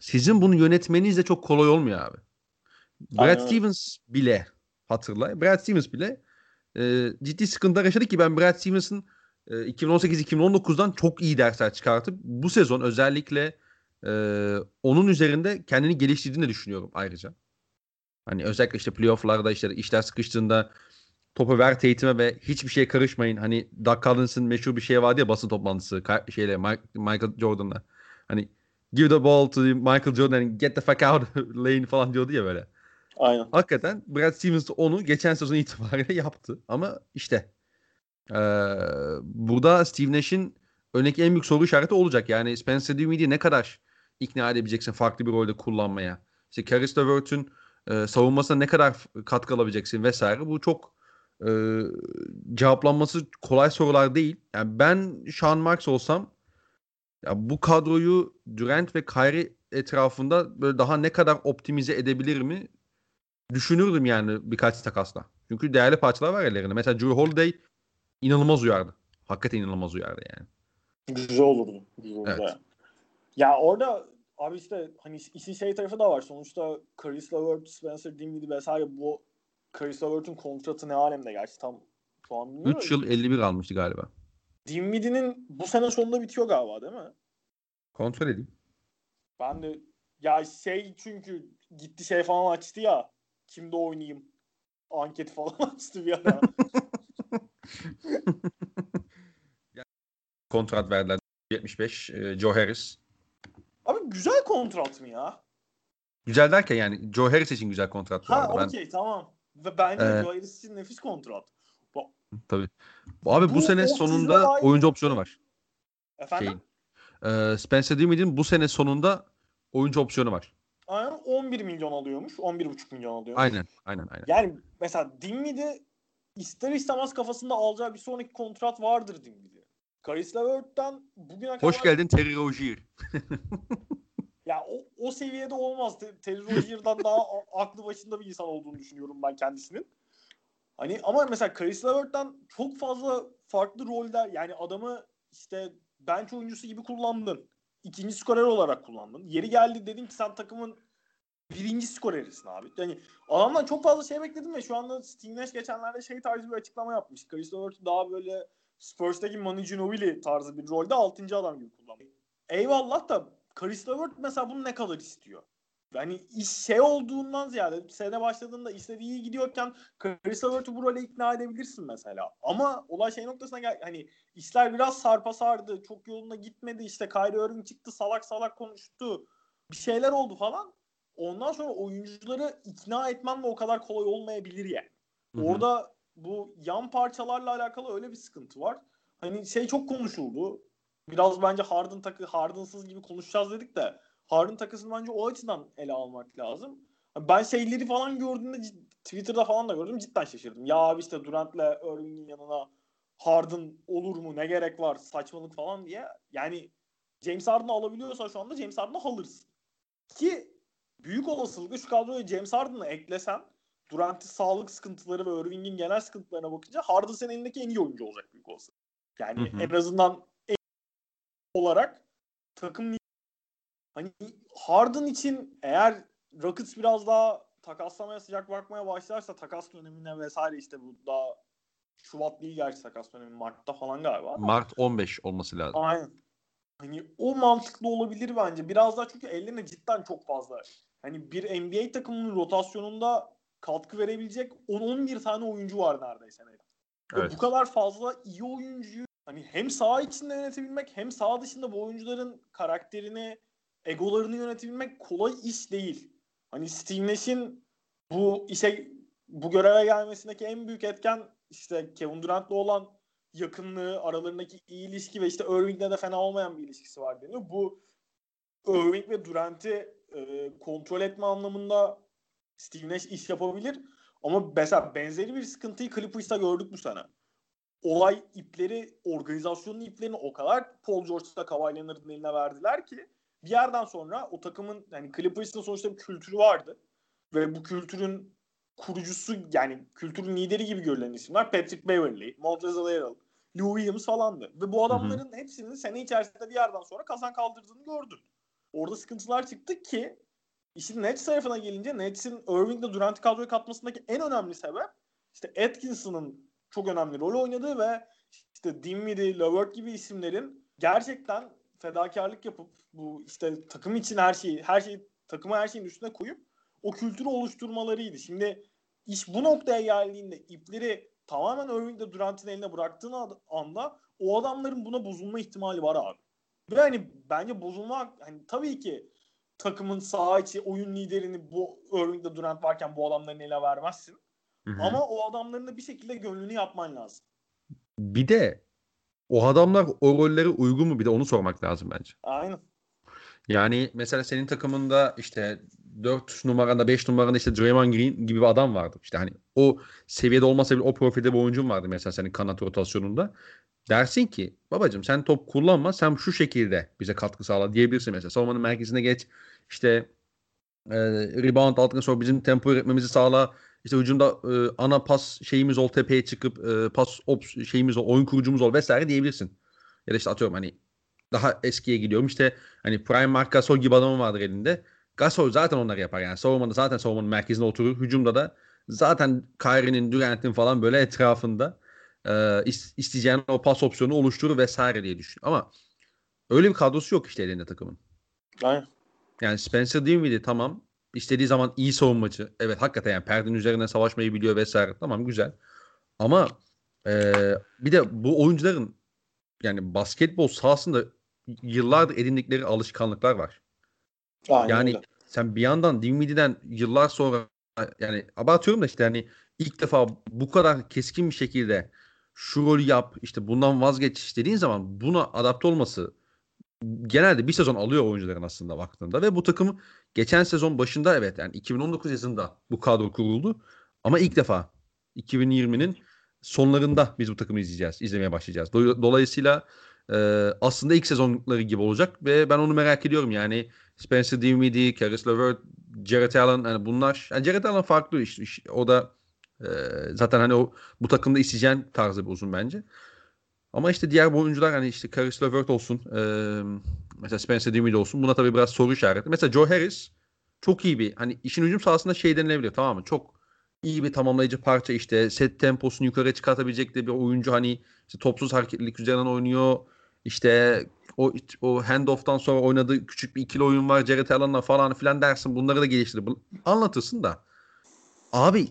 sizin bunu yönetmeniz de çok kolay olmuyor abi. Brad Aynen. Stevens bile hatırla. Brad Stevens bile e, ciddi sıkıntılar yaşadı ki ben Brad Stevens'ın e, 2018-2019'dan çok iyi dersler çıkartıp bu sezon özellikle e, onun üzerinde kendini geliştirdiğini düşünüyorum ayrıca. Hani özellikle işte playoff'larda işte işler sıkıştığında topu ver Tatum'e ve hiçbir şeye karışmayın. Hani Doug Collins'ın meşhur bir şey vardı ya basın toplantısı şeyle Michael Jordan'la. Hani give the ball to Michael Jordan and get the fuck out lane falan diyordu ya böyle. Aynen. Hakikaten Brad Stevens onu geçen sezon itibariyle yaptı. Ama işte ee, burada Steve Nash'in öndeki en büyük soru işareti olacak. Yani Spencer Dinwiddie'yi ne kadar ikna edebileceksin farklı bir rolde kullanmaya? İşte Caris LeVert'ün e, savunmasına ne kadar katkı alabileceksin vesaire. Bu çok e, cevaplanması kolay sorular değil. Yani ben Sean Marks olsam ya bu kadroyu Durant ve Kyrie etrafında böyle daha ne kadar optimize edebilir mi düşünürdüm yani birkaç takasla. Çünkü değerli parçalar var ellerinde. Mesela Drew Holiday inanılmaz uyardı. Hakikaten inanılmaz uyardı yani. Güzel olurdu. Güzel olurdu. Evet. Ya orada abi işte hani işin şey tarafı da var. Sonuçta Caris LeVert, Spencer Dinwiddie vesaire bu Caris LeVert'ün kontratı ne alemde gerçi tam şu an bilmiyorum. 3 yıl 51 almıştı galiba. Dinwiddie'nin bu sene sonunda bitiyor galiba değil mi? Kontrol edeyim. Ben de ya şey çünkü gitti şey falan açtı ya. Kimde oynayayım? Anket falan açtı bir ara. kontrat verdiler 75 e, Joe Harris. Güzel kontrat mı ya? Güzel derken yani Joe Harris için güzel kontrat. Ha okey ben... tamam. Ve bence ee, Joe Harris için nefis kontrat. Tabii. Abi bu, bu sene sonunda oyuncu opsiyonu var. Efendim? Şeyin. Ee, Spencer Dinwiddie'nin bu sene sonunda oyuncu opsiyonu var. Aynen 11 milyon alıyormuş. 11,5 milyon alıyor. Aynen, aynen, aynen. Yani mesela Dinwiddie ister istemez kafasında alacağı bir sonraki kontrat vardır Dinwiddie. Caris LeVert'ten bugüne kadar... Hoş geldin Terry Rozier. ya o, o seviyede olmaz. Terry Rozier'dan daha aklı başında bir insan olduğunu düşünüyorum ben kendisinin. Hani ama mesela Caris LeVert'ten çok fazla farklı roller yani adamı işte bench oyuncusu gibi kullandın. İkinci skorer olarak kullandın. Yeri geldi dedin ki sen takımın birinci skorerisin abi. Yani adamdan çok fazla şey bekledim ve şu anda Steve Nash geçenlerde şey tarzı bir açıklama yapmış. Chris Levert'ı daha böyle Spurs'taki Manu Ginobili tarzı bir rolde 6. adam gibi kullanıyor. Eyvallah da Chris Levert mesela bunu ne kadar istiyor? Yani iş şey olduğundan ziyade sene başladığında istediği iyi gidiyorken Chris Levert'ı bu role ikna edebilirsin mesela. Ama olay şey noktasına gel hani işler biraz sarpa sardı. Çok yoluna gitmedi. İşte Kyrie Irving çıktı salak salak konuştu. Bir şeyler oldu falan. Ondan sonra oyuncuları ikna etmem de o kadar kolay olmayabilir yani. Hı-hı. Orada bu yan parçalarla alakalı öyle bir sıkıntı var. Hani şey çok konuşuldu. Biraz bence Harden takı Harden'sız gibi konuşacağız dedik de Harden takısını bence o açıdan ele almak lazım. Ben şeyleri falan gördüğümde Twitter'da falan da gördüm cidden şaşırdım. Ya abi işte Durant'le Irving'in yanına Harden olur mu ne gerek var saçmalık falan diye. Yani James Harden'ı alabiliyorsa şu anda James Harden'ı alırsın. Ki büyük olasılıkla şu kadroya James Harden'ı eklesen Durant'in sağlık sıkıntıları ve Irving'in genel sıkıntılarına bakınca Harden senin elindeki en iyi oyuncu olacak büyük olasılık. Yani hı hı. en azından olarak takım hani Harden için eğer Rockets biraz daha takaslamaya sıcak bakmaya başlarsa takas dönemine vesaire işte bu daha Şubat değil gerçi takas dönemi Mart'ta falan galiba. Mart 15 olması lazım. Aynen. Hani o mantıklı olabilir bence. Biraz daha çünkü ellerinde cidden çok fazla. Hani bir NBA takımının rotasyonunda katkı verebilecek 10-11 tane oyuncu var neredeyse. Evet. Bu kadar fazla iyi oyuncuyu hani hem saha içinde yönetebilmek hem saha dışında bu oyuncuların karakterini, egolarını yönetebilmek kolay iş değil. Hani Steve Nash'in bu işe bu göreve gelmesindeki en büyük etken işte Kevin Durant'la olan yakınlığı, aralarındaki iyi ilişki ve işte Irving'le de fena olmayan bir ilişkisi var deniyor. Bu Irving ve Durant'i e, kontrol etme anlamında Steve Nash iş yapabilir. Ama mesela benzeri bir sıkıntıyı Clippers'ta gördük bu sene. Olay ipleri, organizasyonun iplerini o kadar Paul George'da Kawhi Leonard'ın eline verdiler ki bir yerden sonra o takımın yani Clippers'ın sonuçta bir kültürü vardı. Ve bu kültürün kurucusu yani kültürün lideri gibi görülen isimler Patrick Beverly, Montrezl Harrell, Lou Williams falandı. Ve bu adamların hı hı. hepsinin sene içerisinde bir yerden sonra kazan kaldırdığını gördün. Orada sıkıntılar çıktı ki işin Nets tarafına gelince Nets'in Irving'de Durant'i kadroya katmasındaki en önemli sebep işte Atkinson'ın çok önemli rol oynadığı ve işte Dinwiddie, Levert gibi isimlerin gerçekten fedakarlık yapıp bu işte takım için her şeyi her şeyi takıma her şeyin üstüne koyup o kültürü oluşturmalarıydı. Şimdi iş bu noktaya geldiğinde ipleri tamamen Irving'de Durant'in eline bıraktığın anda o adamların buna bozulma ihtimali var abi. Ve hani bence bozulma hani tabii ki takımın saha içi oyun liderini bu Irving'de Durant varken bu adamların ele vermezsin. Hı-hı. Ama o adamların da bir şekilde gönlünü yapman lazım. Bir de o adamlar o rollere uygun mu bir de onu sormak lazım bence. Aynen. Yani mesela senin takımında işte 4 numaranda 5 numaranda işte Draymond Green gibi bir adam vardı. İşte hani o seviyede olmasa bile o profilde bir oyuncun vardı mesela senin kanat rotasyonunda. Dersin ki babacım sen top kullanma sen şu şekilde bize katkı sağla diyebilirsin mesela. Savunmanın merkezine geç işte e, rebound altına sonra bizim tempo üretmemizi sağla. İşte hücumda e, ana pas şeyimiz ol tepeye çıkıp e, pas op şeyimiz ol oyun kurucumuz ol vesaire diyebilirsin. Ya da işte atıyorum hani daha eskiye gidiyorum işte hani Prime Mark Gasol gibi adamım vardır elinde. Gasol zaten onları yapar yani savunmada zaten savunmanın merkezinde oturur. Hücumda da zaten Kyrie'nin, Durant'in falan böyle etrafında e, isteyeceğin o pas opsiyonu oluşturur vesaire diye düşün. Ama öyle bir kadrosu yok işte elinde takımın. Aynen. Yani Spencer Dinwiddie tamam. İstediği zaman iyi savunmacı. Evet hakikaten yani perdenin üzerine savaşmayı biliyor vesaire. Tamam güzel. Ama e, bir de bu oyuncuların yani basketbol sahasında yıllardır edindikleri alışkanlıklar var. Aynen yani öyle. sen bir yandan Dinwiddie'den yıllar sonra yani abartıyorum da işte hani ilk defa bu kadar keskin bir şekilde şu rolü yap işte bundan vazgeç dediğin zaman buna adapte olması genelde bir sezon alıyor oyuncuların aslında baktığında ve bu takım geçen sezon başında evet yani 2019 yazında bu kadro kuruldu ama ilk defa 2020'nin sonlarında biz bu takımı izleyeceğiz, izlemeye başlayacağız. Dolayısıyla e, aslında ilk sezonları gibi olacak ve ben onu merak ediyorum yani Spencer Dinwiddie, Caris LeVert, Jarrett Allen yani bunlar yani Jarrett Allen farklı işte, işte o da e, zaten hani o bu takımda isteyeceğin tarzı bir uzun bence. Ama işte diğer oyuncular hani işte Caris LeVert olsun, e, mesela Spencer Dinwiddie olsun. Buna tabii biraz soru işareti. Mesela Joe Harris çok iyi bir hani işin hücum sahasında şey denilebilir tamam mı? Çok iyi bir tamamlayıcı parça işte set temposunu yukarı çıkartabilecek de bir oyuncu hani işte topsuz hareketlilik üzerinden oynuyor. İşte o o handoff'tan sonra oynadığı küçük bir ikili oyun var. Jared Allen'la falan filan dersin. Bunları da geliştirir. Anlatırsın da. Abi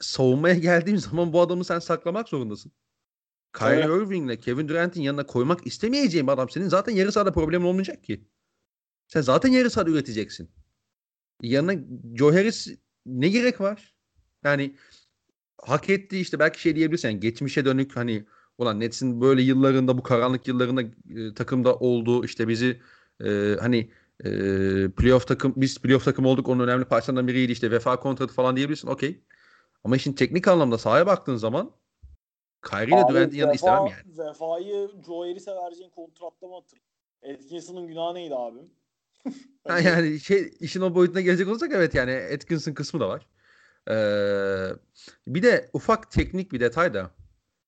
savunmaya geldiğim zaman bu adamı sen saklamak zorundasın. Kyrie evet. Irving'le Kevin Durant'in yanına koymak istemeyeceğim adam senin zaten yarı sahada problemin olmayacak ki. Sen zaten yarı sahada üreteceksin. Yanına Joe Harris ne gerek var? Yani hak ettiği işte belki şey diyebilirsin yani geçmişe dönük hani ulan Nets'in böyle yıllarında bu karanlık yıllarında e, takımda olduğu işte bizi e, hani e, playoff takım biz playoff takım olduk onun önemli parçalarından biriydi işte vefa kontratı falan diyebilirsin okey. Ama işin teknik anlamda sahaya baktığın zaman Kyrie ile Durant'in yanında istemem yani. Vefa'yı Joe Harris'e vereceğin kontratta mı hatırladın? Atkinson'ın günahı neydi abim? ha, yani şey işin o boyutuna gelecek olursak evet yani Atkinson kısmı da var. Ee, bir de ufak teknik bir detay da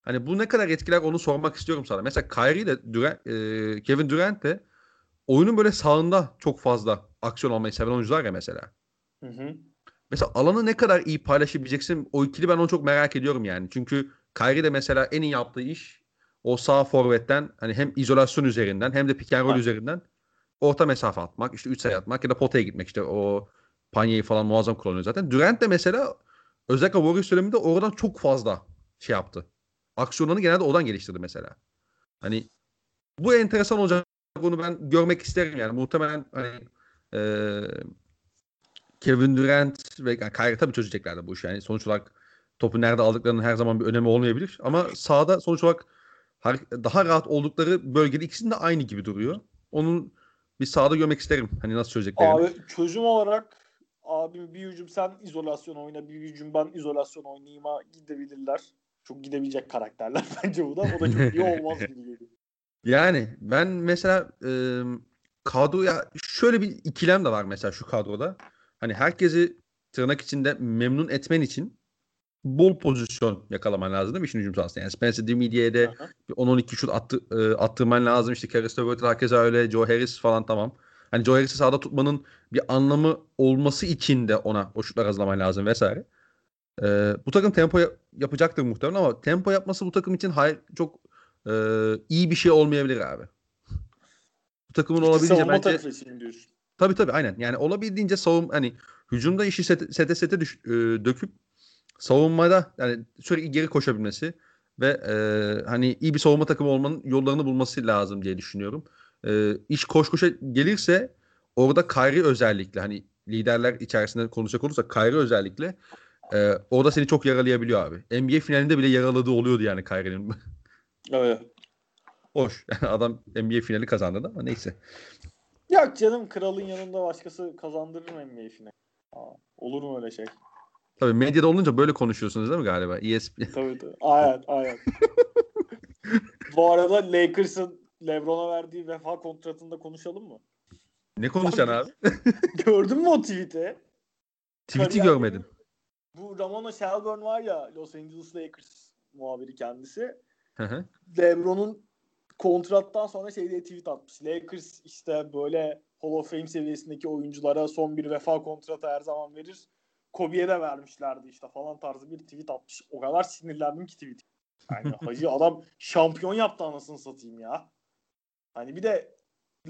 hani bu ne kadar etkiler onu sormak istiyorum sana. Mesela Kyrie de Durant, e, Kevin Durant de oyunun böyle sağında çok fazla aksiyon almayı seven oyuncular ya mesela. Hı hı. Mesela alanı ne kadar iyi paylaşabileceksin o ikili ben onu çok merak ediyorum yani. Çünkü Kyrie de mesela en iyi yaptığı iş o sağ forvetten hani hem izolasyon üzerinden hem de pick and roll ha. üzerinden orta mesafe atmak, işte 3 sayı atmak ya da potaya gitmek işte o Panye'yi falan muazzam kullanıyor zaten. Durant de mesela özellikle Warriors döneminde oradan çok fazla şey yaptı. Aksiyonlarını genelde oradan geliştirdi mesela. Hani bu enteresan olacak. Bunu ben görmek isterim yani. Muhtemelen hani e, Kevin Durant ve yani Kyrie tabii çözecekler bu işi. Yani sonuç olarak topu nerede aldıklarının her zaman bir önemi olmayabilir. Ama sahada sonuç olarak daha rahat oldukları bölgede ikisinin de aynı gibi duruyor. Onun bir sahada görmek isterim. Hani nasıl çözeceklerini. Abi çözüm olarak abim bir hücum sen izolasyon oyna bir hücum ben izolasyon oynayayım'a gidebilirler. Çok gidebilecek karakterler bence bu da. O da çok iyi olmaz gibi geliyor. Yani ben mesela e, kadroya şöyle bir ikilem de var mesela şu kadroda. Hani herkesi tırnak içinde memnun etmen için bol pozisyon yakalaman lazım değil mi işin hücum sahasında? Yani Spencer Dinwiddie'ye de 10-12 şut attı, e, attırman lazım. İşte Karis LeVert herkese öyle. Joe Harris falan tamam. Hani Joe Harris'i sahada tutmanın bir anlamı olması için de ona o şutlar hazırlaman lazım vesaire. Ee, bu takım tempo yapacaktır muhtemelen ama tempo yapması bu takım için hayır, çok e, iyi bir şey olmayabilir abi. Bu takımın işte olabildiğince bence... Tabii tabii aynen. Yani olabildiğince savun hani hücumda işi sete sete, sete düş, e, döküp savunmada yani sürekli geri koşabilmesi ve e, hani iyi bir savunma takımı olmanın yollarını bulması lazım diye düşünüyorum. E, iş koş koşa gelirse orada Kyrie özellikle hani liderler içerisinde konuşacak olursak Kyrie özellikle e, orada seni çok yaralayabiliyor abi. NBA finalinde bile yaraladığı oluyordu yani Kyrie'nin. evet. Hoş. Yani adam NBA finali kazandı ama neyse. Yok canım kralın yanında başkası kazandırır mı NBA finali? Aa, olur mu öyle şey? Tabii medyada olunca böyle konuşuyorsunuz değil mi galiba? ESPN. Tabii tabii. Aynen aynen. Bu arada Lakers'ın LeBron'a verdiği vefa kontratında konuşalım mı? Ne konuşacaksın abi? Gördün mü o tweet'i? Tweet'i görmedim. Bu Ramona Shelburne var ya Los Angeles Lakers muhabiri kendisi. LeBron'un kontrattan sonra şey diye tweet atmış. Lakers işte böyle Hall of Fame seviyesindeki oyunculara son bir vefa kontratı her zaman verir. Kobe'ye de vermişlerdi işte falan tarzı bir tweet atmış. O kadar sinirlendim ki tweet. Yani hacı adam şampiyon yaptı anasını satayım ya. Hani bir de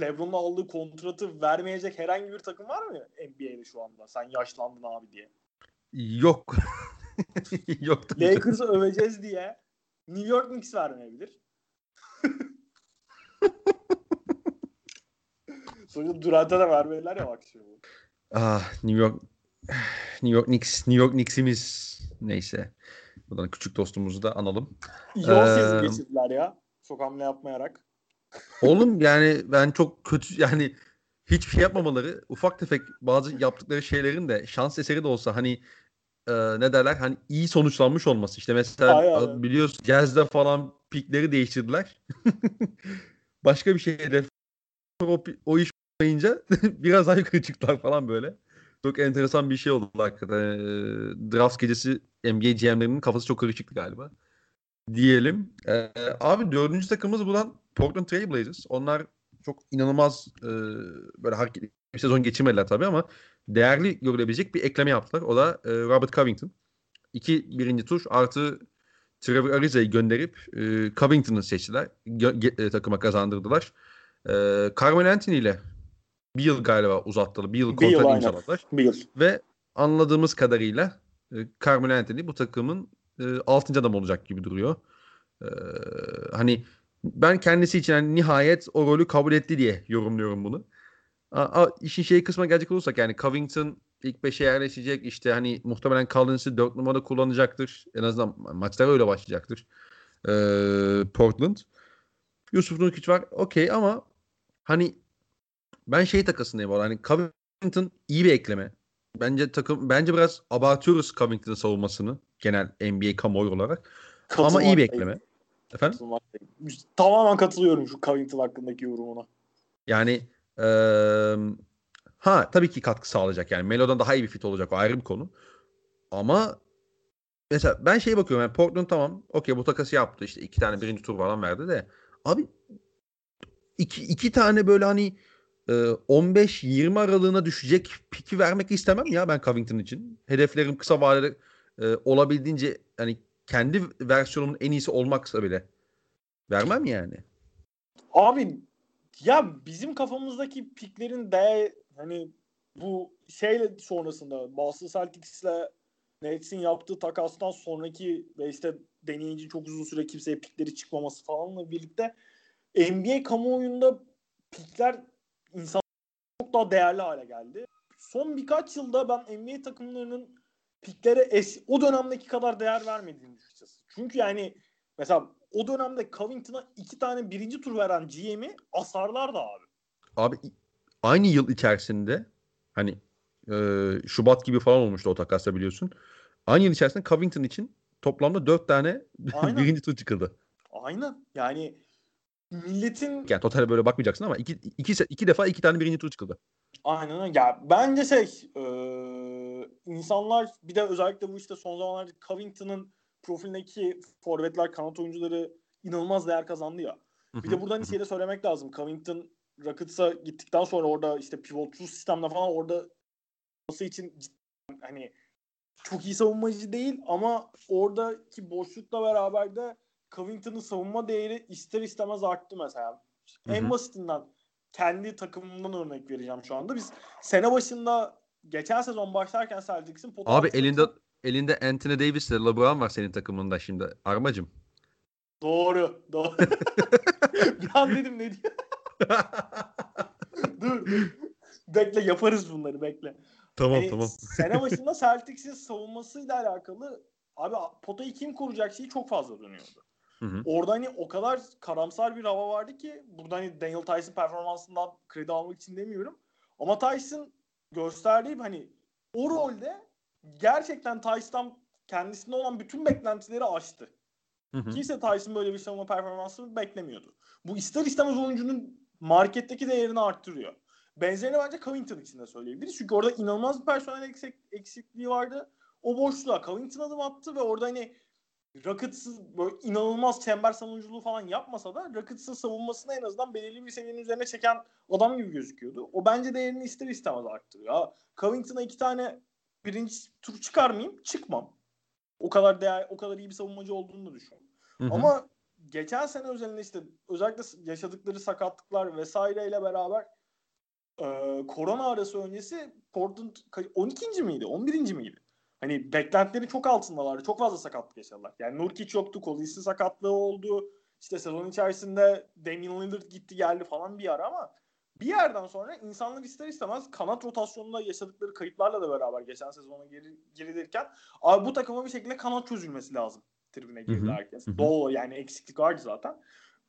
LeBron'un aldığı kontratı vermeyecek herhangi bir takım var mı NBA'de şu anda? Sen yaşlandın abi diye. Yok. Yok. Lakers'ı öveceğiz diye New York Knicks vermeyebilir. Sonuçta Durant'a da vermediler ya bak şimdi. Ah New York New York Knicks New York Knicks'imiz neyse. Buradan küçük dostumuzu da analım. Yol ee, geçirdiler ya. Çok hamle yapmayarak. Oğlum yani ben çok kötü yani hiçbir şey yapmamaları ufak tefek bazı yaptıkları şeylerin de şans eseri de olsa hani e, ne derler hani iyi sonuçlanmış olması. İşte mesela Aynen. biliyorsun Jazz'de falan pikleri değiştirdiler. Başka bir şeyde o, o iş olmayınca biraz daha yukarı çıktılar falan böyle. Çok enteresan bir şey oldu hakikaten. E, draft gecesi NBA GM'lerinin kafası çok karışıktı galiba. Diyelim. E, abi dördüncü takımımız bulan Portland Trail Blazers. Onlar çok inanılmaz e, böyle hareketli bir sezon geçirmediler tabii ama değerli görülebilecek bir ekleme yaptılar. O da e, Robert Covington. İki birinci tur artı Trevor Ariza'yı gönderip e, Covington'ı seçtiler. Gö- e, takıma kazandırdılar. E, Carmelo Anthony ile bir yıl galiba uzattılar. Bir yıl kontrat imzaladılar. Bir yıl. Ve anladığımız kadarıyla e, Carmelo Anthony bu takımın e, 6. adam olacak gibi duruyor. E, hani ben kendisi için yani nihayet o rolü kabul etti diye yorumluyorum bunu. A, a, işin şey kısmına gelecek olursak yani Covington ilk 5'e yerleşecek. İşte hani muhtemelen Collins'i 4 numara kullanacaktır. En azından maçlara öyle başlayacaktır. Ee, Portland. Yusuf Nurkic var. Okey ama hani ben şey takasındayım orada. Hani Covington iyi bir ekleme. Bence takım bence biraz abartıyoruz Covington'ın savunmasını genel NBA kamuoyu olarak. Ama iyi bir ekleme. Efendim? Tamamen katılıyorum şu Covington hakkındaki yorumuna. Yani ee, ha tabii ki katkı sağlayacak yani Melo'dan daha iyi bir fit olacak o ayrı bir konu. Ama mesela ben şeye bakıyorum yani Portland tamam okey bu takası yaptı işte iki tane birinci tur falan verdi de abi iki, iki tane böyle hani 15-20 aralığına düşecek piki vermek istemem ya ben Covington için. Hedeflerim kısa vadede e, olabildiğince hani kendi versiyonumun en iyisi olmaksa bile vermem yani. Abi ya bizim kafamızdaki piklerin de hani bu şeyle sonrasında Boston Celtics'le Nets'in yaptığı takastan sonraki ve işte deneyici çok uzun süre kimseye pikleri çıkmaması falanla birlikte NBA kamuoyunda pikler insan çok daha değerli hale geldi. Son birkaç yılda ben NBA takımlarının piklere es- o dönemdeki kadar değer vermediğini düşünüyorum. Çünkü yani mesela o dönemde Covington'a iki tane birinci tur veren GM'i asarlardı abi. Abi aynı yıl içerisinde hani e, Şubat gibi falan olmuştu o takasla biliyorsun. Aynı yıl içerisinde Covington için toplamda dört tane birinci tur çıkıldı. Aynen. Yani milletin yani totale böyle bakmayacaksın ama iki, iki, iki defa iki tane birinci tur çıkıldı. Aynen öyle. Ya bence şey e, insanlar bir de özellikle bu işte son zamanlarda Covington'ın profilindeki forvetler, kanat oyuncuları inanılmaz değer kazandı ya. Bir de buradan şeyi de söylemek lazım. Covington Rockets'a gittikten sonra orada işte pivotsuz sistemde falan orada olması için hani çok iyi savunmacı değil ama oradaki boşlukla beraber de Covington'ın savunma değeri ister istemez arttı mesela. Hı hı. En basitinden kendi takımımdan örnek vereceğim şu anda. Biz sene başında geçen sezon başlarken Celtics'in Abi elinde elinde Anthony Davis ile LeBron var senin takımında şimdi. Armacım. Doğru. Doğru. bir an dedim ne diyor? dur, dur. Bekle yaparız bunları bekle. Tamam yani, tamam. sene başında Celtics'in savunmasıyla alakalı abi potayı kim koruyacak şeyi çok fazla dönüyordu. Hı hı. Orada hani o kadar karamsar bir hava vardı ki burada hani Daniel Tyson performansından kredi almak için demiyorum. Ama Tyson gösterdiği hani o rolde gerçekten Tyson kendisinde olan bütün beklentileri aştı. Hı hı. Kimse Tyson böyle bir savunma performansı beklemiyordu. Bu ister istemez oyuncunun marketteki değerini arttırıyor. Benzerini bence Covington için de söyleyebiliriz. Çünkü orada inanılmaz bir personel eksik, eksikliği vardı. O boşluğa Covington adım attı ve orada hani Rockets'ın böyle inanılmaz çember savunuculuğu falan yapmasa da Rockets'ın savunmasını en azından belirli bir seviyenin üzerine çeken adam gibi gözüküyordu. O bence değerini ister istemez arttırıyor. Covington'a iki tane birinci tur çıkarmayayım, çıkmam. O kadar değer, o kadar iyi bir savunmacı olduğunu da düşünüyorum. Ama geçen sene özelinde işte özellikle yaşadıkları sakatlıklar vesaireyle beraber e, korona arası öncesi Portland 12. miydi? 11. miydi? Hani beklentileri çok altındalardı. Çok fazla sakatlık yaşadılar. Yani Nurkic yoktu. Collins'in sakatlığı oldu. İşte sezon içerisinde Damian Lillard gitti geldi falan bir ara ama bir yerden sonra insanlar ister istemez kanat rotasyonunda yaşadıkları kayıplarla da beraber geçen sezona geri, gerilirken abi bu takıma bir şekilde kanat çözülmesi lazım tribüne girdi herkes. Doğal yani eksiklik vardı zaten.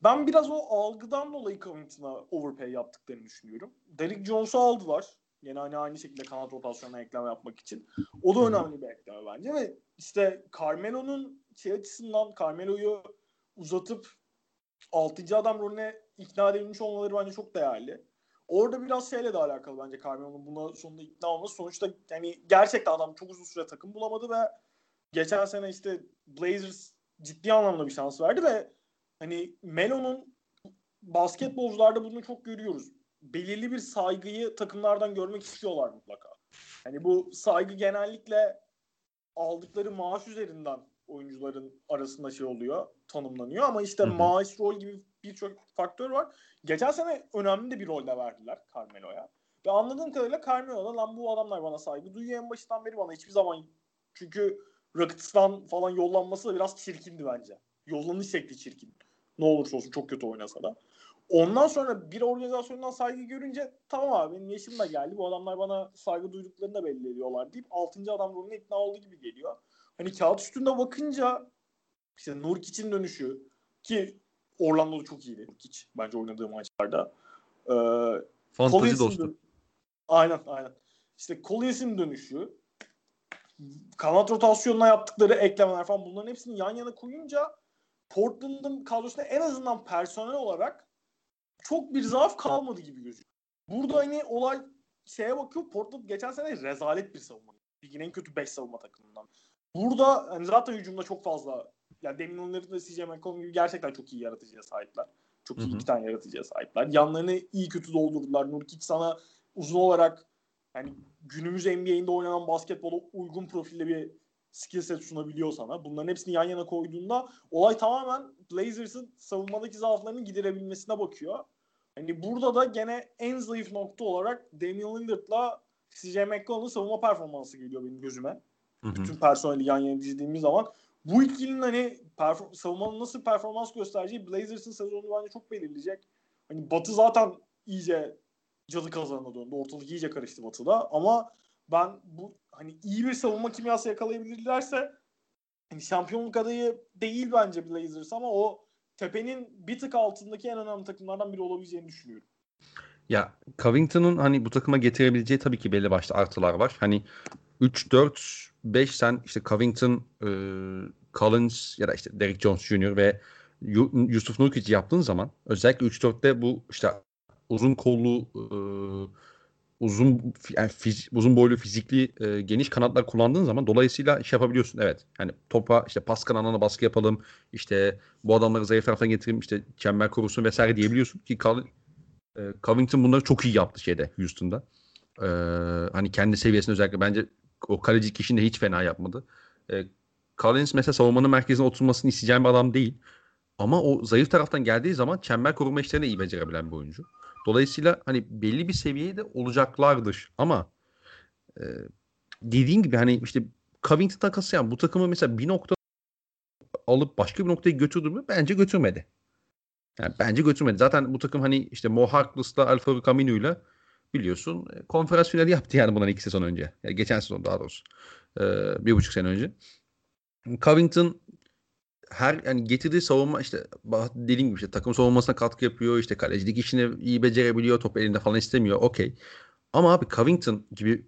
Ben biraz o algıdan dolayı Covington'a overpay yaptıklarını düşünüyorum. Derrick Jones'u aldılar. Yine hani aynı şekilde kanat rotasyonuna ekleme yapmak için. O da önemli bir ekleme bence ve işte Carmelo'nun şey açısından Carmelo'yu uzatıp 6. adam rolüne ikna edilmiş olmaları bence çok değerli. Orada biraz şeyle de alakalı bence Carmelo'nun buna sonunda ikna olması. Sonuçta yani gerçekten adam çok uzun süre takım bulamadı ve geçen sene işte Blazers ciddi anlamda bir şans verdi ve hani Melo'nun basketbolcularda bunu çok görüyoruz belirli bir saygıyı takımlardan görmek istiyorlar mutlaka. Hani bu saygı genellikle aldıkları maaş üzerinden oyuncuların arasında şey oluyor, tanımlanıyor ama işte Hı-hı. maaş, rol gibi birçok faktör var. Geçen sene önemli de bir rol de verdiler Carmelo'ya. Ve anladığım kadarıyla Carmelo'da lan bu adamlar bana saygı duyuyor en başından beri bana hiçbir zaman çünkü Rockets'tan falan yollanması da biraz çirkindi bence. Yollanış şekli çirkin. Ne olursa olsun çok kötü oynasa da. Ondan sonra bir organizasyondan saygı görünce tamam abi benim yaşım da geldi. Bu adamlar bana saygı duyduklarını da belli ediyorlar deyip 6. adam rolüne ikna olduğu gibi geliyor. Hani kağıt üstünde bakınca işte Nurkic'in dönüşü ki Orlando'da çok iyiydi Nurkic bence oynadığı maçlarda. Ee, Fantazi dostu. Aynen aynen. İşte Collins'in dönüşü kanat rotasyonuna yaptıkları eklemeler falan bunların hepsini yan yana koyunca Portland'ın kadrosunda en azından personel olarak çok bir zaaf kalmadı gibi gözüküyor. Burada hani olay şeye bakıyor Portland geçen sene rezalet bir savunma. Ligin en kötü 5 savunma takımından. Burada hani zaten hücumda çok fazla yani demin onların da CJ McCollum gibi gerçekten çok iyi yaratıcıya sahipler. Çok iyi Hı-hı. iki tane yaratıcıya sahipler. Yanlarını iyi kötü doldurdular. Nurkic sana uzun olarak yani günümüz NBA'inde oynanan basketbola uygun profilde bir skill set sunabiliyor sana. Bunların hepsini yan yana koyduğunda olay tamamen Blazers'ın savunmadaki zaaflarını giderebilmesine bakıyor. Hani burada da gene en zayıf nokta olarak Damian Lillard'la CJ McCollum'un savunma performansı geliyor benim gözüme. Hı hı. Bütün personeli yan yana dizdiğimiz zaman bu ikilinin hani perform- savunmanın nasıl performans göstereceği Blazers'ın sezonu bence çok belirleyecek. Hani Batı zaten iyice cadı kazanına döndü. Ortalık iyice karıştı Batı'da ama ben bu hani iyi bir savunma kimyası yakalayabilirlerse hani şampiyonluk adayı değil bence Blazers ama o tepenin bir tık altındaki en önemli takımlardan biri olabileceğini düşünüyorum. Ya Covington'un hani bu takıma getirebileceği tabii ki belli başlı artılar var. Hani 3 4 5 sen işte Covington, e, Collins ya da işte Derek Jones Jr. ve Yusuf Nurkic yaptığın zaman özellikle 3-4'te bu işte uzun kollu e, uzun yani fiz, uzun boylu fizikli e, geniş kanatlar kullandığın zaman dolayısıyla iş yapabiliyorsun. Evet. Yani topa işte pas kanalına baskı yapalım. işte bu adamları zayıf taraftan getireyim. işte çember kurusun vesaire diyebiliyorsun ki e, Covington bunları çok iyi yaptı şeyde Houston'da. E, hani kendi seviyesinde özellikle bence o kaleci kişini de hiç fena yapmadı. E, Collins mesela savunmanın merkezine oturmasını isteyeceğim bir adam değil. Ama o zayıf taraftan geldiği zaman çember koruma işlerini iyi becerebilen bir oyuncu. Dolayısıyla hani belli bir seviyede olacaklardır. Ama e, dediğin gibi hani işte Covington takası yani bu takımı mesela bir nokta alıp başka bir noktaya götürdü mü? Bence götürmedi. Yani bence götürmedi. Zaten bu takım hani işte Mo Harkless'la Alfaro Camino'yla biliyorsun e, konferans finali yaptı yani bundan iki sezon önce. Yani geçen sezon daha doğrusu. Ee, bir buçuk sene önce. Covington her yani getirdiği savunma işte dediğim gibi işte takım savunmasına katkı yapıyor. işte kalecilik işini iyi becerebiliyor. Top elinde falan istemiyor. Okey. Ama abi Covington gibi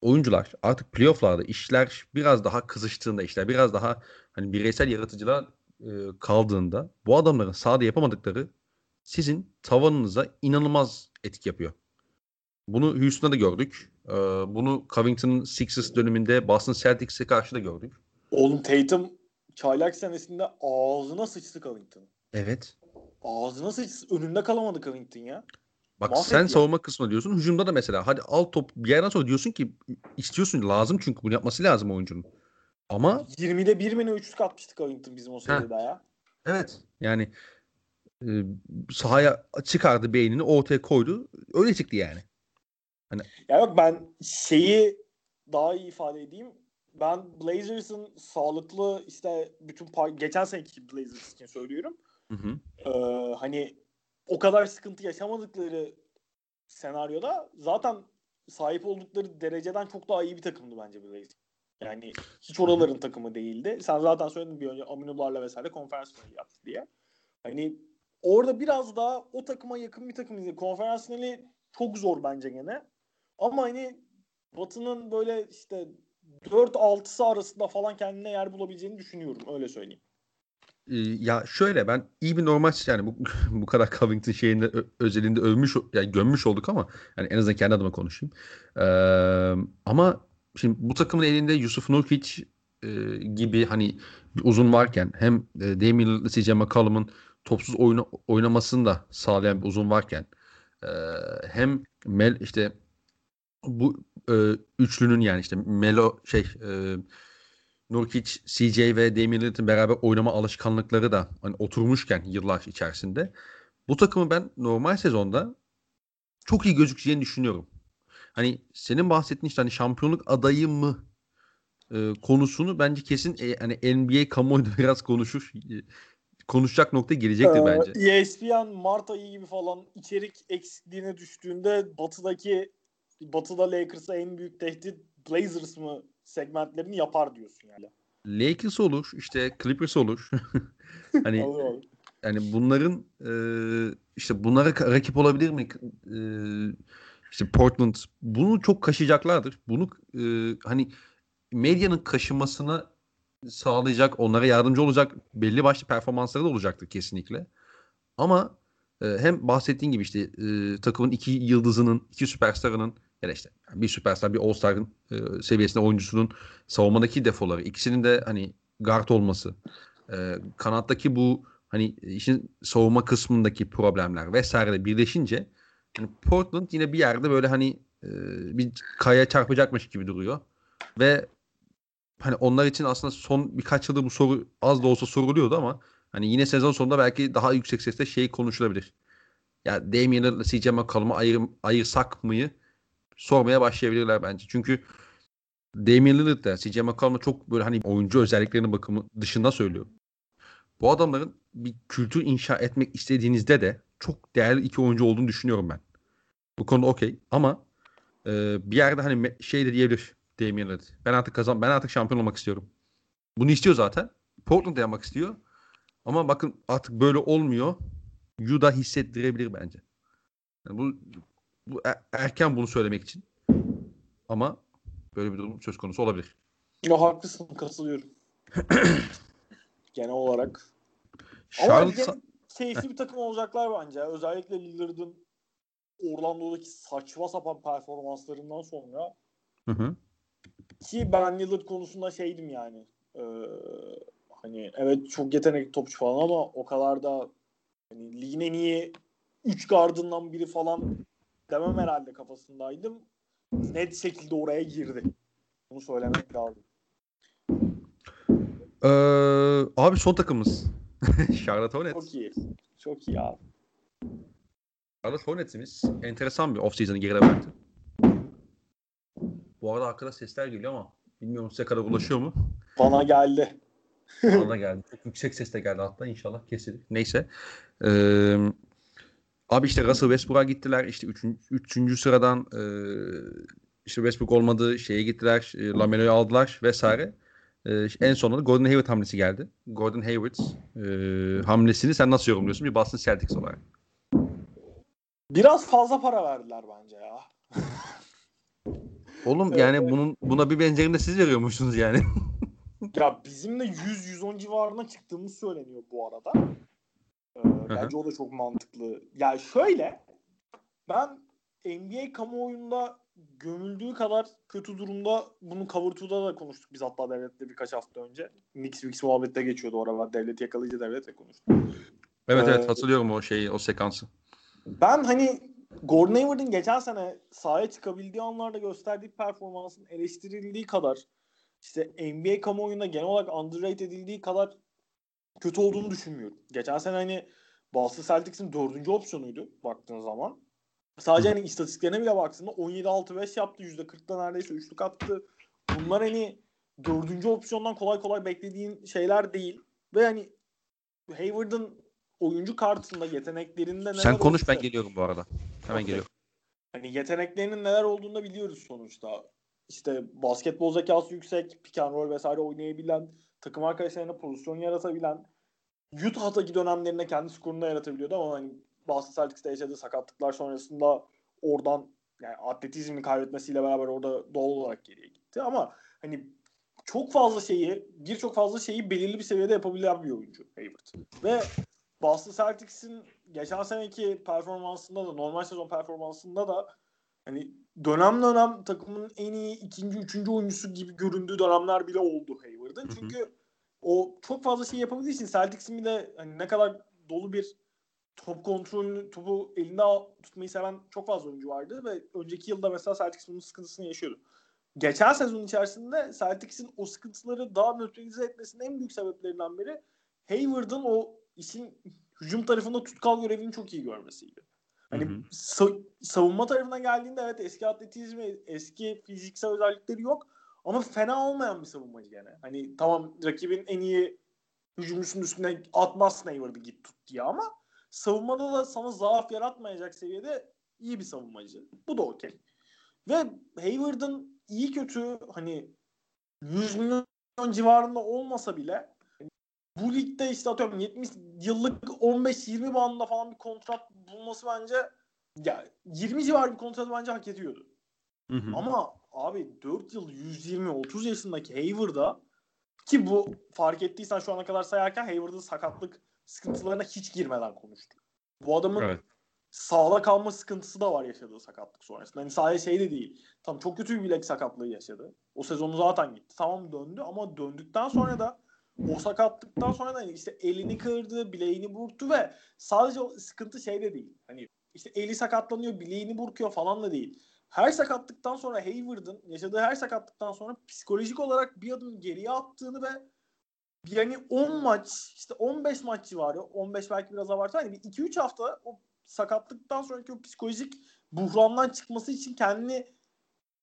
oyuncular artık playofflarda işler biraz daha kızıştığında işler biraz daha hani bireysel yaratıcılar e, kaldığında bu adamların sahada yapamadıkları sizin tavanınıza inanılmaz etki yapıyor. Bunu Houston'da da gördük. E, bunu Covington'ın Sixers döneminde Boston Celtics'e karşı da gördük. Oğlum Tatum çaylak senesinde ağzına sıçtı Covington. Evet. Ağzına sıçtı. Önünde kalamadı Covington ya. Bak Mahvet sen ya. savunma kısmı diyorsun. Hücumda da mesela hadi al top bir yerden sonra diyorsun ki istiyorsun lazım çünkü bunu yapması lazım oyuncunun. Ama 20'de 1 mi ne 3 atmıştı Covington bizim o seride ya. Evet. Yani e, sahaya çıkardı beynini ortaya koydu. Öyle çıktı yani. Hani... Ya bak ben şeyi daha iyi ifade edeyim ben Blazers'ın sağlıklı işte bütün par- geçen seneki Blazers için söylüyorum. Hı hı. Ee, hani o kadar sıkıntı yaşamadıkları senaryoda zaten sahip oldukları dereceden çok daha iyi bir takımdı bence Blazers. Yani hiç oraların takımı değildi. Sen zaten söyledin bir önce Aminularla vesaire konferans finali yaptı diye. Hani orada biraz daha o takıma yakın bir takım izledi. Konferans finali çok zor bence gene. Ama hani Batı'nın böyle işte 4-6'sı arasında falan kendine yer bulabileceğini düşünüyorum. Öyle söyleyeyim. Ee, ya şöyle ben iyi bir normal yani bu bu kadar Covington şeyinde özelinde övmüş yani gömmüş olduk ama yani en azından kendi adıma konuşayım. Ee, ama şimdi bu takımın elinde Yusuf Nurkic e, gibi hani bir uzun varken hem e, Damian CJ McCollum'un topsuz oyunu oynamasını da sağlayan bir uzun varken e, hem Mel işte bu e, üçlünün yani işte Melo şey e, Nurkic, CJ ve Damian Lillard'ın beraber oynama alışkanlıkları da hani oturmuşken yıllar içerisinde bu takımı ben normal sezonda çok iyi gözükeceğini düşünüyorum. Hani senin bahsettiğin işte hani şampiyonluk adayı mı e, konusunu bence kesin e, hani NBA kamuoyu biraz konuşur. E, konuşacak nokta gelecektir ee, bence. ESPN Mart ayı gibi falan içerik eksikliğine düştüğünde batıdaki batıda Lakers'a en büyük tehdit Blazers mı segmentlerini yapar diyorsun yani. Lakers olur, işte Clippers olur. hani yani bunların e, işte bunlara rakip olabilir mi? E, işte Portland bunu çok kaşıyacaklardır. Bunu e, hani medyanın kaşımasını sağlayacak, onlara yardımcı olacak belli başlı performansları da olacaktır kesinlikle. Ama e, hem bahsettiğin gibi işte e, takımın iki yıldızının, iki süperstarının ya da işte bir süperstar, bir all-star'ın e, seviyesinde oyuncusunun savunmadaki defoları, ikisinin de hani guard olması, e, kanattaki bu hani işin savunma kısmındaki problemler vesaire birleşince yani Portland yine bir yerde böyle hani e, bir kaya çarpacakmış gibi duruyor. Ve hani onlar için aslında son birkaç yılda bu soru az da olsa soruluyordu ama hani yine sezon sonunda belki daha yüksek sesle şey konuşulabilir. Ya Damian Lillard'la CJ McCollum'u ayır, ayırsak mıyı sormaya başlayabilirler bence. Çünkü Damian Lillard da CJ McCollum'a çok böyle hani oyuncu özelliklerinin bakımı dışında söylüyor. Bu adamların bir kültür inşa etmek istediğinizde de çok değerli iki oyuncu olduğunu düşünüyorum ben. Bu konuda okey ama e, bir yerde hani şey de diyebilir Damian Lillard. Ben artık kazan ben artık şampiyon olmak istiyorum. Bunu istiyor zaten. Portland'da yapmak istiyor. Ama bakın artık böyle olmuyor. Yu da hissettirebilir bence. Yani bu, bu er, erken bunu söylemek için. Ama böyle bir durum söz konusu olabilir. Ya haklısın katılıyorum. Genel olarak. Charlotte Ama keyifli bir takım olacaklar bence. Özellikle Lillard'ın Orlando'daki saçma sapan performanslarından sonra hı hı. ki ben Lillard konusunda şeydim yani e, hani evet çok yetenekli topçu falan ama o kadar da hani ligin en iyi 3 gardından biri falan demem herhalde kafasındaydım. Net şekilde oraya girdi. Bunu söylemek lazım. Ee, abi son takımımız. Charlotte Hornets. Çok iyi. Çok iyi abi. Charlotte Hornets'imiz enteresan bir off-season'ı geride bıraktı. Bu arada arkada sesler geliyor ama bilmiyorum size kadar ulaşıyor mu? Bana geldi. Bana da geldi. Çok yüksek sesle geldi hatta inşallah kesilir. Neyse. Ee, abi işte Russell Westbrook'a gittiler. İşte üçüncü, üçüncü sıradan e, işte Westbrook olmadı. Şeye gittiler. E, Lamelo'yu aldılar vesaire. E, en sonunda Gordon Hayward hamlesi geldi. Gordon Hayward e, hamlesini sen nasıl yorumluyorsun bir Boston Celtics olarak? Biraz fazla para verdiler bence ya. Oğlum yani evet. bunun buna bir benzerini de siz veriyormuşsunuz yani. ya bizim de 100-110 civarına çıktığımız söyleniyor bu arada. Ee, bence o da çok mantıklı. Yani şöyle ben NBA kamuoyunda gömüldüğü kadar kötü durumda bunu Cover da konuştuk biz hatta devletle birkaç hafta önce. Knicks Wix muhabbette geçiyordu orada. Devlet yakalayıcı devletle konuştuk. Evet ee, evet hatırlıyorum o şeyi o sekansı. Ben hani Gordon Hayward'ın geçen sene sahaya çıkabildiği anlarda gösterdiği performansın eleştirildiği kadar işte NBA kamuoyunda genel olarak underrated edildiği kadar kötü olduğunu düşünmüyorum. Geçen sene hani Boston Celtics'in dördüncü opsiyonuydu baktığın zaman. Sadece hani istatistiklerine bile baktığında 17-6-5 yaptı. %40'da neredeyse üçlük attı. Bunlar hani dördüncü opsiyondan kolay kolay beklediğin şeyler değil. Ve hani Hayward'ın oyuncu kartında yeteneklerinde neler Sen konuş olursa, ben geliyorum bu arada. Hemen okay. geliyorum. Hani yeteneklerinin neler olduğunu da biliyoruz sonuçta. İşte basketbol zekası yüksek, pick and roll vesaire oynayabilen, takım arkadaşlarına pozisyon yaratabilen, Utah'taki dönemlerinde kendi skorunu yaratabiliyordu ama hani Boston Celtics'te yaşadığı sakatlıklar sonrasında oradan yani atletizmi kaybetmesiyle beraber orada doğal olarak geriye gitti ama hani çok fazla şeyi, birçok fazla şeyi belirli bir seviyede yapabilen bir oyuncu Hayward. Ve Boston Celtics'in geçen seneki performansında da normal sezon performansında da hani dönem dönem takımın en iyi ikinci, üçüncü oyuncusu gibi göründüğü dönemler bile oldu Hayward'ın. Çünkü o çok fazla şey yapabildiği için Celtics'in bir de hani ne kadar dolu bir top kontrolünü, topu elinde tutmayı seven çok fazla oyuncu vardı ve önceki yılda mesela Celtics bunun sıkıntısını yaşıyordu. Geçen sezon içerisinde Celtics'in o sıkıntıları daha nötralize etmesinin en büyük sebeplerinden biri Hayward'ın o işin hücum tarafında tutkal görevini çok iyi görmesiydi. Hani sa- savunma tarafına geldiğinde evet eski atletizmi, eski fiziksel özellikleri yok ama fena olmayan bir savunmacı gene. Hani tamam rakibin en iyi hücumcusunun üstüne atmazsın Hayward'ı git tut diye ama savunmada da sana zaaf yaratmayacak seviyede iyi bir savunmacı. Bu da okey. Ve Hayward'ın iyi kötü hani 100 milyon civarında olmasa bile bu ligde işte atıyorum 70 yıllık 15-20 bandında falan bir kontrat bulması bence ya 20 civarı bir kontrat bence hak ediyordu. Hı hı. Ama abi 4 yıl 120-30 yaşındaki Hayward'a ki bu fark ettiysen şu ana kadar sayarken Hayward'ın sakatlık sıkıntılarına hiç girmeden konuştuk. Bu adamın evet. sağda kalma sıkıntısı da var yaşadığı sakatlık sonrasında. Hani sadece şey de değil. Tam çok kötü bir bilek sakatlığı yaşadı. O sezonu zaten gitti. Tamam döndü ama döndükten sonra da o sakatlıktan sonra da işte elini kırdı, bileğini burktu ve sadece o sıkıntı şeyde değil. Hani işte eli sakatlanıyor, bileğini burkuyor falan da değil. Her sakatlıktan sonra Hayward'ın yaşadığı her sakatlıktan sonra psikolojik olarak bir adım geriye attığını ve yani 10 maç işte 15 maç civarı 15 belki biraz abartı hani bir 2-3 hafta o sakatlıktan sonraki o psikolojik buhrandan çıkması için kendini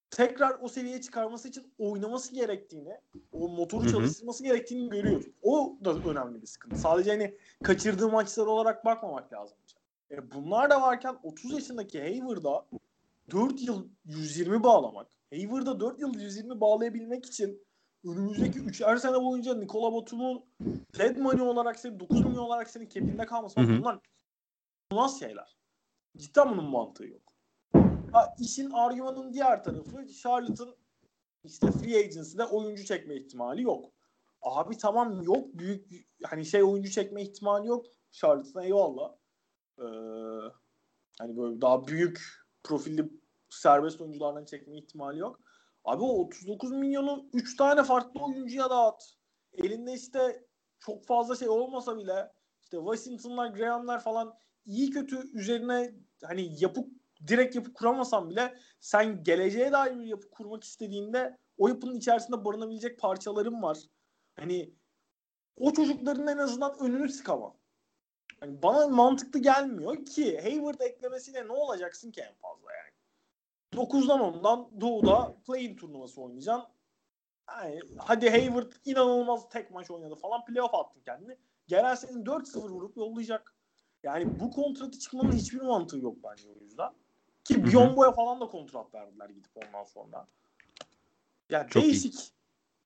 tekrar o seviyeye çıkarması için oynaması gerektiğini, o motoru Hı-hı. çalıştırması gerektiğini görüyoruz. O da önemli bir sıkıntı. Sadece hani kaçırdığı maçlar olarak bakmamak lazım. E bunlar da varken 30 yaşındaki Hayward'a 4 yıl 120 bağlamak. Hayward'a 4 yıl 120 bağlayabilmek için önümüzdeki 3'er sene boyunca Nikola Batum'un dead money olarak senin 9 milyon olarak senin kepinde kalması. Bunlar nasıl şeyler? Cidden bunun mantığı yok. Ha, işin argümanın diğer tarafı Charlotte'ın işte free agency'de oyuncu çekme ihtimali yok. Abi tamam yok büyük hani şey oyuncu çekme ihtimali yok. Charlotte'ın eyvallah. Ee, hani böyle daha büyük profilli serbest oyunculardan çekme ihtimali yok. Abi o 39 milyonu 3 tane farklı oyuncuya dağıt. Elinde işte çok fazla şey olmasa bile işte Washington'lar, Graham'lar falan iyi kötü üzerine hani yapı direkt yapı kuramasan bile sen geleceğe dair bir yapı kurmak istediğinde o yapının içerisinde barınabilecek parçaların var. Hani o çocukların en azından önünü sıkama. Yani bana mantıklı gelmiyor ki Hayward eklemesiyle ne olacaksın ki en fazla yani. 9'dan 10'dan Doğu'da play-in turnuvası oynayacaksın. Yani, hadi Hayward inanılmaz tek maç oynadı falan playoff attın kendini. Gelen senin 4-0 vurup yollayacak. Yani bu kontratı çıkmanın hiçbir mantığı yok bence o yüzden. Ki Biombo'ya falan da kontrat verdiler gidip ondan sonra. Yani Çok değişik.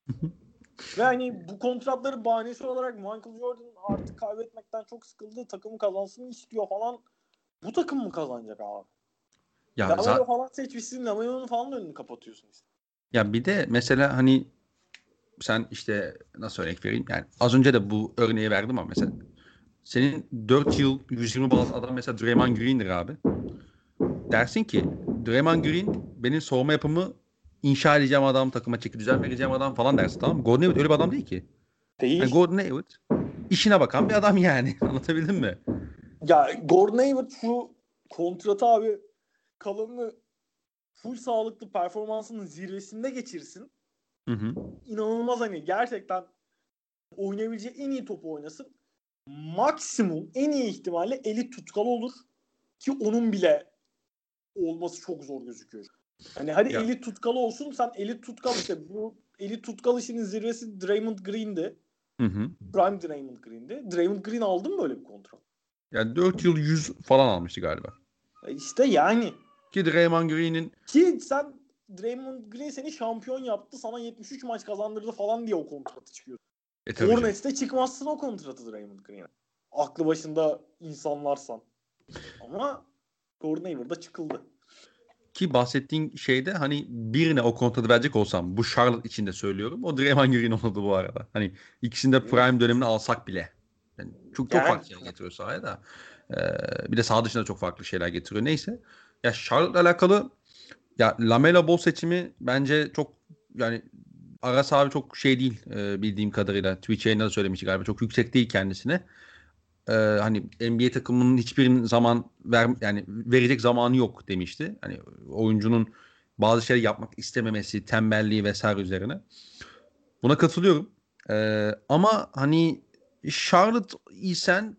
Ve hani bu kontratları bahanesi olarak Michael Jordan artık kaybetmekten çok sıkıldı. Takımı kazansın istiyor falan. Bu takım mı kazanacak abi? Ya Lamayo za- falan seçmişsin. Lamayo'nun falan önünü kapatıyorsun işte. Ya bir de mesela hani sen işte nasıl örnek vereyim? Yani az önce de bu örneği verdim ama mesela senin 4 yıl 120 bazı adam mesela Draymond Green'dir abi dersin ki Draymond Green benim soğuma yapımı inşa edeceğim adam, takıma çeki düzen vereceğim adam falan dersin tamam mı? Gordon Hayward öyle bir adam değil ki. Değil. Yani Gordon Hayward işine bakan bir adam yani. Anlatabildim mi? Ya Gordon Hayward şu kontratı abi kalanını full sağlıklı performansının zirvesinde geçirsin. Hı hı. İnanılmaz hani gerçekten oynayabileceği en iyi topu oynasın. Maksimum en iyi ihtimalle elit tutkalı olur. Ki onun bile olması çok zor gözüküyor. Hani hadi ya. elit tutkalı olsun sen elit tutkal işte bu elit tutkal işinin zirvesi Draymond Green'di. Hı hı. Prime Draymond Green'di. Draymond Green aldı mı böyle bir kontrat? Yani 4 yıl 100 falan almıştı galiba. E işte yani. Ki Draymond Green'in ki sen Draymond Green seni şampiyon yaptı sana 73 maç kazandırdı falan diye o kontratı çıkıyor. E, Hornets'te çıkmazsın o kontratı Draymond Green'e. Aklı başında insanlarsan. Ama Gordon Hayward'a çıkıldı. Ki bahsettiğin şeyde hani birine o kontratı verecek olsam bu Charlotte için de söylüyorum. O Draymond Green oldu bu arada. Hani ikisinde prime dönemini alsak bile. Yani çok çok yani, farklı şeyler getiriyor sahaya da. Ee, bir de sağ dışında çok farklı şeyler getiriyor. Neyse. Ya Charlotte'la alakalı ya Lamela Ball seçimi bence çok yani Aras abi çok şey değil e, bildiğim kadarıyla. Twitch yayında da söylemişti galiba. Çok yüksek değil kendisine. E, hani NBA takımının hiçbir zaman ver, yani verecek zamanı yok demişti. Hani oyuncunun bazı şeyler yapmak istememesi, tembelliği vesaire üzerine. Buna katılıyorum. E, ama hani Charlotte isen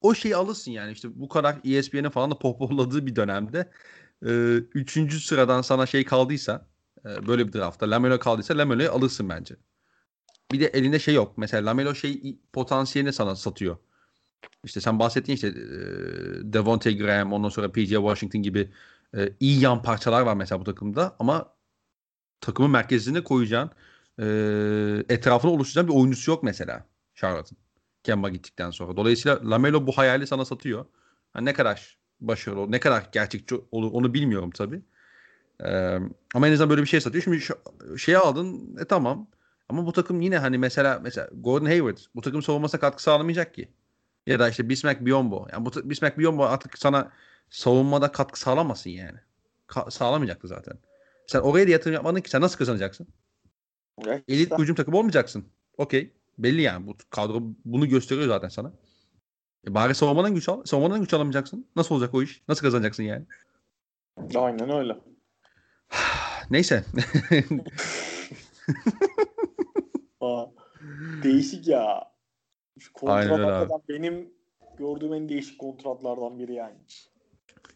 o şeyi alırsın yani işte bu kadar ESPN'in falan da pohpohladığı bir dönemde e, üçüncü sıradan sana şey kaldıysa e, böyle bir draftta Lamelo kaldıysa Lamelo'yu alırsın bence. Bir de elinde şey yok. Mesela Lamelo şey potansiyelini sana satıyor. İşte sen bahsettiğin işte e, Devontae Graham ondan sonra PJ Washington gibi e, iyi yan parçalar var mesela bu takımda ama takımın merkezine koyacağın e, etrafını oluşturacağın bir oyuncusu yok mesela Charlotte'ın. Kemba gittikten sonra. Dolayısıyla Lamelo bu hayali sana satıyor. Ha, ne kadar başarılı ne kadar gerçekçi olur onu bilmiyorum tabii. Ee, ama en azından böyle bir şey satıyor. Şimdi şey aldın e tamam. Ama bu takım yine hani mesela mesela Gordon Hayward bu takım savunmasına katkı sağlamayacak ki. Ya da işte Bismack Biyombo. Yani bu Bismack Biyombo artık sana savunmada katkı sağlamasın yani. Ka- sağlamayacaktı zaten. Sen oraya da yatırım yapmadın ki sen nasıl kazanacaksın? Evet, Elit hücum takım olmayacaksın. Okey. Belli yani. Bu kadro bunu gösteriyor zaten sana. E bari savunmadan güç al. Savunmadan güç alamayacaksın. Nasıl olacak o iş? Nasıl kazanacaksın yani? Aynen öyle. Neyse. Aa, değişik ya. Şu kontrat benim gördüğüm en değişik kontratlardan biri yani.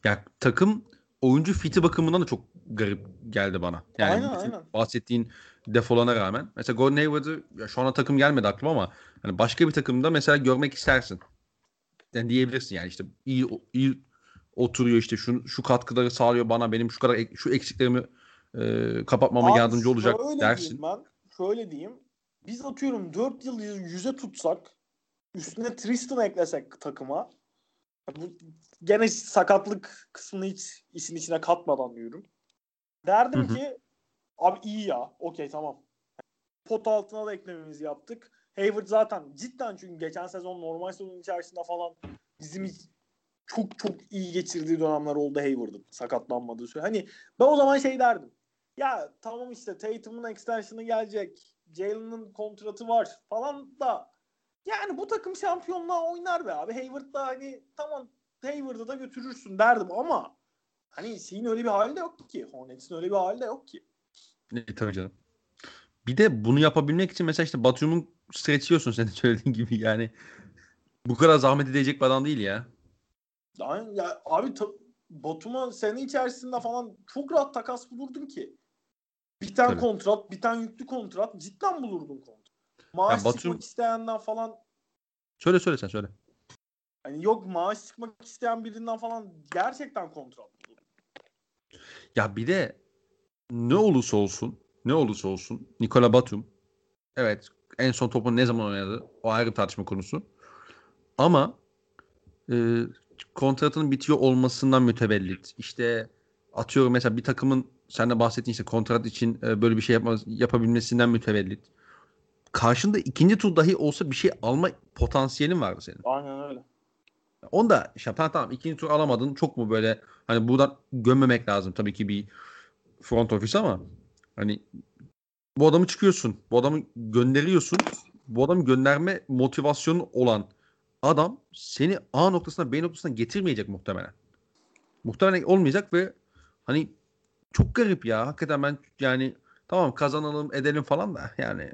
Ya takım oyuncu fiti bakımından da çok garip geldi bana. Yani aynen, aynen. bahsettiğin defolana rağmen. Mesela Gordon Hayward'ı ya şu ana takım gelmedi aklıma ama hani başka bir takımda mesela görmek istersin. Yani diyebilirsin yani işte iyi iyi oturuyor işte şu şu katkıları sağlıyor bana benim şu kadar şu eksiklerimi e, kapatmama Abi yardımcı olacak dersin. ben şöyle diyeyim. Biz atıyorum 4 yıl yüze tutsak üstüne Tristan eklesek takıma bu gene sakatlık kısmını hiç işin içine katmadan diyorum. Derdim hı hı. ki abi iyi ya. Okey tamam. Pot altına da eklememizi yaptık. Hayward zaten cidden çünkü geçen sezon normal sezon içerisinde falan bizim çok çok iyi geçirdiği dönemler oldu Hayward'ın sakatlanmadığı süre. Hani ben o zaman şey derdim. Ya tamam işte Tatum'un extension'ı gelecek. Jalen'ın kontratı var falan da yani bu takım şampiyonluğa oynar be abi. Hayward da hani tamam Hayward'ı da götürürsün derdim ama hani şeyin öyle bir hali de yok ki. Hornets'in öyle bir hali de yok ki. Ne tabii canım. Bir de bunu yapabilmek için mesela işte Batum'un stretchiyorsun senin söylediğin gibi yani. Bu kadar zahmet edecek bir adam değil ya. Yani ya abi ta- Batum'a sene içerisinde falan çok rahat takas bulurdun ki. Bir tane kontrat, bir tane yüklü kontrat cidden bulurdun kontrat. Maaş ya Batum... çıkmak isteyenden falan. Söyle söyle sen söyle. Hani yok maaş çıkmak isteyen birinden falan gerçekten kontrat. Ya bir de ne olursa olsun ne olursa olsun Nikola Batum evet en son topu ne zaman oynadı o ayrı tartışma konusu. Ama e, kontratının bitiyor olmasından mütevellit. İşte atıyorum mesela bir takımın sen de bahsettiğin işte kontrat için e, böyle bir şey yapma, yapabilmesinden mütevellit. Karşında ikinci tur dahi olsa bir şey alma potansiyelin vardı senin. Aynen öyle. Onu da işte tamam, tamam ikinci tur alamadın. Çok mu böyle hani buradan gömmemek lazım tabii ki bir front office ama hani bu adamı çıkıyorsun. Bu adamı gönderiyorsun. Bu adamı gönderme motivasyonu olan adam seni A noktasına B noktasına getirmeyecek muhtemelen. Muhtemelen olmayacak ve hani çok garip ya. Hakikaten ben yani tamam kazanalım edelim falan da yani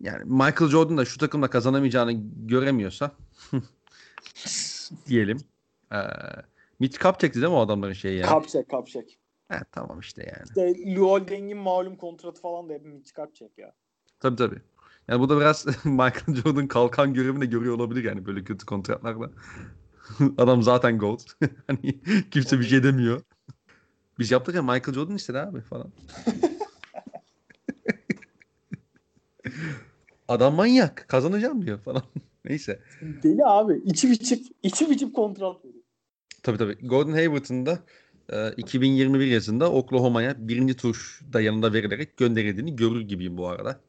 yani Michael Jordan da şu takımda kazanamayacağını göremiyorsa diyelim. Ee, Mitch Kupchak'ti değil mi o adamların şeyi yani? Kupchak, Kupchak. He, tamam işte yani. İşte Luol Deng'in malum kontratı falan da hep Mitch Kupchak ya. Tabii tabii. Yani bu da biraz Michael Jordan kalkan görevini de görüyor olabilir yani böyle kötü kontratlarla. Adam zaten gold. hani kimse bir şey demiyor. Biz yaptık ya Michael Jordan istedi abi falan. Adam manyak. Kazanacağım diyor falan. Neyse. Deli abi. İçip içip, içip içip kontrat veriyor. Tabii tabii. Gordon Hayward'ın da e, 2021 yazında Oklahoma'ya birinci tur da yanında verilerek gönderildiğini görür gibiyim bu arada.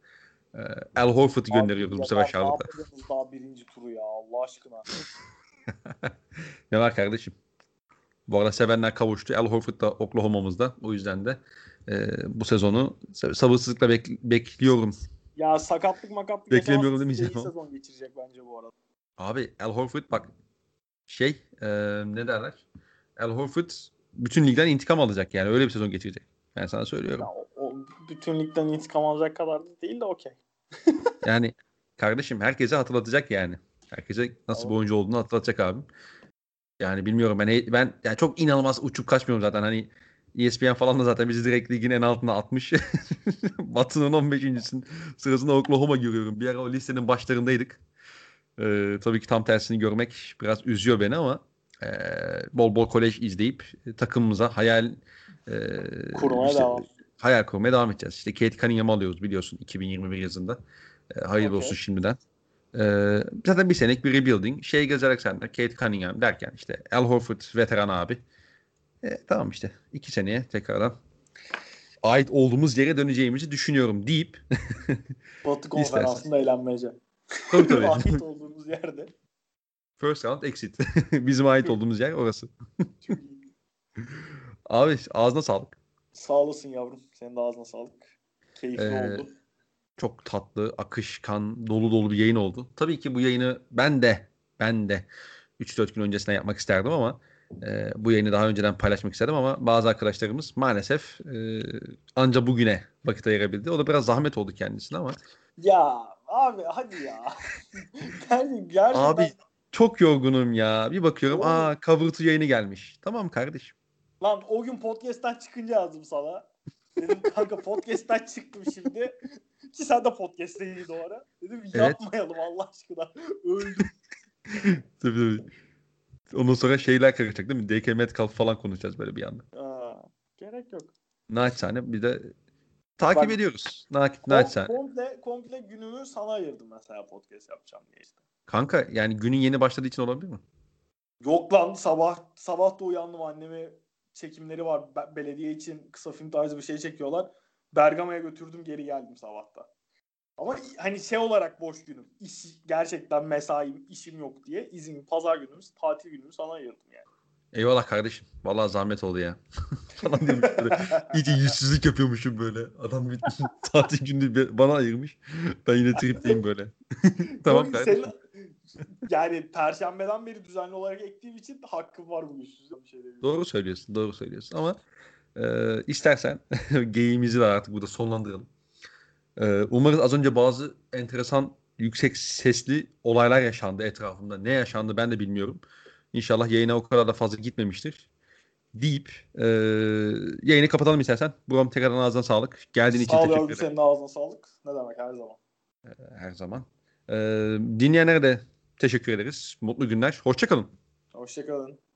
E, Al Horford'u gönderiyoruz bu sefer Charlotte'a. Daha birinci turu ya Allah aşkına. ne var kardeşim? Bu arada sevenler kavuştu. Al Horford da Oklahoma'mızda. O yüzden de e, bu sezonu sabırsızlıkla bek- bekliyorum ya sakatlık makatlık beklemiyorum demeyeceğim. İyi sezon geçirecek bence bu arada. Abi Al Horford bak şey e, ne derler? Al Horford bütün ligden intikam alacak yani öyle bir sezon geçirecek. Ben sana söylüyorum. Ya, o, o bütün ligden intikam alacak kadar da değil de okey. Yani kardeşim herkese hatırlatacak yani. Herkese nasıl bir Tamam. oyuncu olduğunu hatırlatacak abim. Yani bilmiyorum ben ben yani çok inanılmaz uçup kaçmıyorum zaten hani ESPN falan da zaten bizi direkt ligin en altına atmış. Batı'nın 15. sırasında Oklahoma görüyorum. Bir ara o listenin başlarındaydık. Ee, tabii ki tam tersini görmek biraz üzüyor beni ama e, bol bol kolej izleyip takımımıza hayal e, Kurmaya işte, devam. hayal kurmaya devam edeceğiz. İşte Kate Cunningham'ı alıyoruz biliyorsun 2021 yazında. E, hayırlı Okey. olsun şimdiden. E, zaten bir senelik bir rebuilding. Şey Gaz Alexander, Kate Cunningham derken işte Al Horford veteran abi. E, tamam işte iki seneye tekrardan ait olduğumuz yere döneceğimizi düşünüyorum deyip Batı konferansında eğlenmece. tabii tabii. Ait olduğumuz yerde. First round exit. Bizim ait olduğumuz yer orası. Abi ağzına sağlık. Sağ olasın yavrum. Senin de ağzına sağlık. Keyifli Ee, oldu. Çok tatlı, akışkan, dolu dolu bir yayın oldu. Tabii ki bu yayını ben de ben de 3-4 gün öncesinden yapmak isterdim ama e, bu yayını daha önceden paylaşmak istedim ama bazı arkadaşlarımız maalesef e, anca bugüne vakit ayırabildi. O da biraz zahmet oldu kendisine ama Ya abi hadi ya. Gerçekten, gerçekten abi çok yorgunum ya. Bir bakıyorum Oğlum. aa Cover yayını gelmiş. Tamam kardeşim. Lan o gün podcast'ten çıkınca yazdım sana. Dedim kanka podcast'ten çıktım şimdi. Ki sen de podcast'teydin o ara. Dedim Evet. yapmayalım Allah aşkına. Öldüm. Tabii tabii. Ondan sonra şeyler karışacak değil mi? DK Metcalf falan konuşacağız böyle bir anda. Aa, gerek yok. Naçizane bir de takip Bak- ediyoruz. Na Kom- naçizane. komple, komple günümü sana ayırdım mesela podcast yapacağım diye işte. Kanka yani günün yeni başladığı için olabilir mi? Yok lan sabah sabah da uyandım annemi çekimleri var Be- belediye için kısa film tarzı bir şey çekiyorlar. Bergama'ya götürdüm geri geldim sabahta. Ama hani şey olarak boş günüm. İş, gerçekten mesaim, işim yok diye izin pazar günümüz, tatil günümü sana ayırdım yani. Eyvallah kardeşim. Vallahi zahmet oldu ya. falan diyormuş böyle. İyice yüzsüzlük yapıyormuşum böyle. Adam bir tatil günü bana ayırmış. Ben yine tripteyim böyle. tamam kardeşim. senin- yani perşembeden beri düzenli olarak ektiğim için hakkım var bu yüzsüzlüğe bir şey demiyorum. Doğru söylüyorsun. Doğru söylüyorsun. Ama e, istersen geyiğimizi de artık burada sonlandıralım. E, umarız az önce bazı enteresan yüksek sesli olaylar yaşandı etrafımda. Ne yaşandı ben de bilmiyorum. İnşallah yayına o kadar da fazla gitmemiştir. Deyip e, yayını kapatalım istersen. Buram tekrardan ağzına sağlık. Geldiğin için Sağ ol teşekkür ederim. senin ağzına sağlık. Ne demek her zaman. Her zaman. E, dinleyenlere de teşekkür ederiz. Mutlu günler. Hoşçakalın. Hoşçakalın.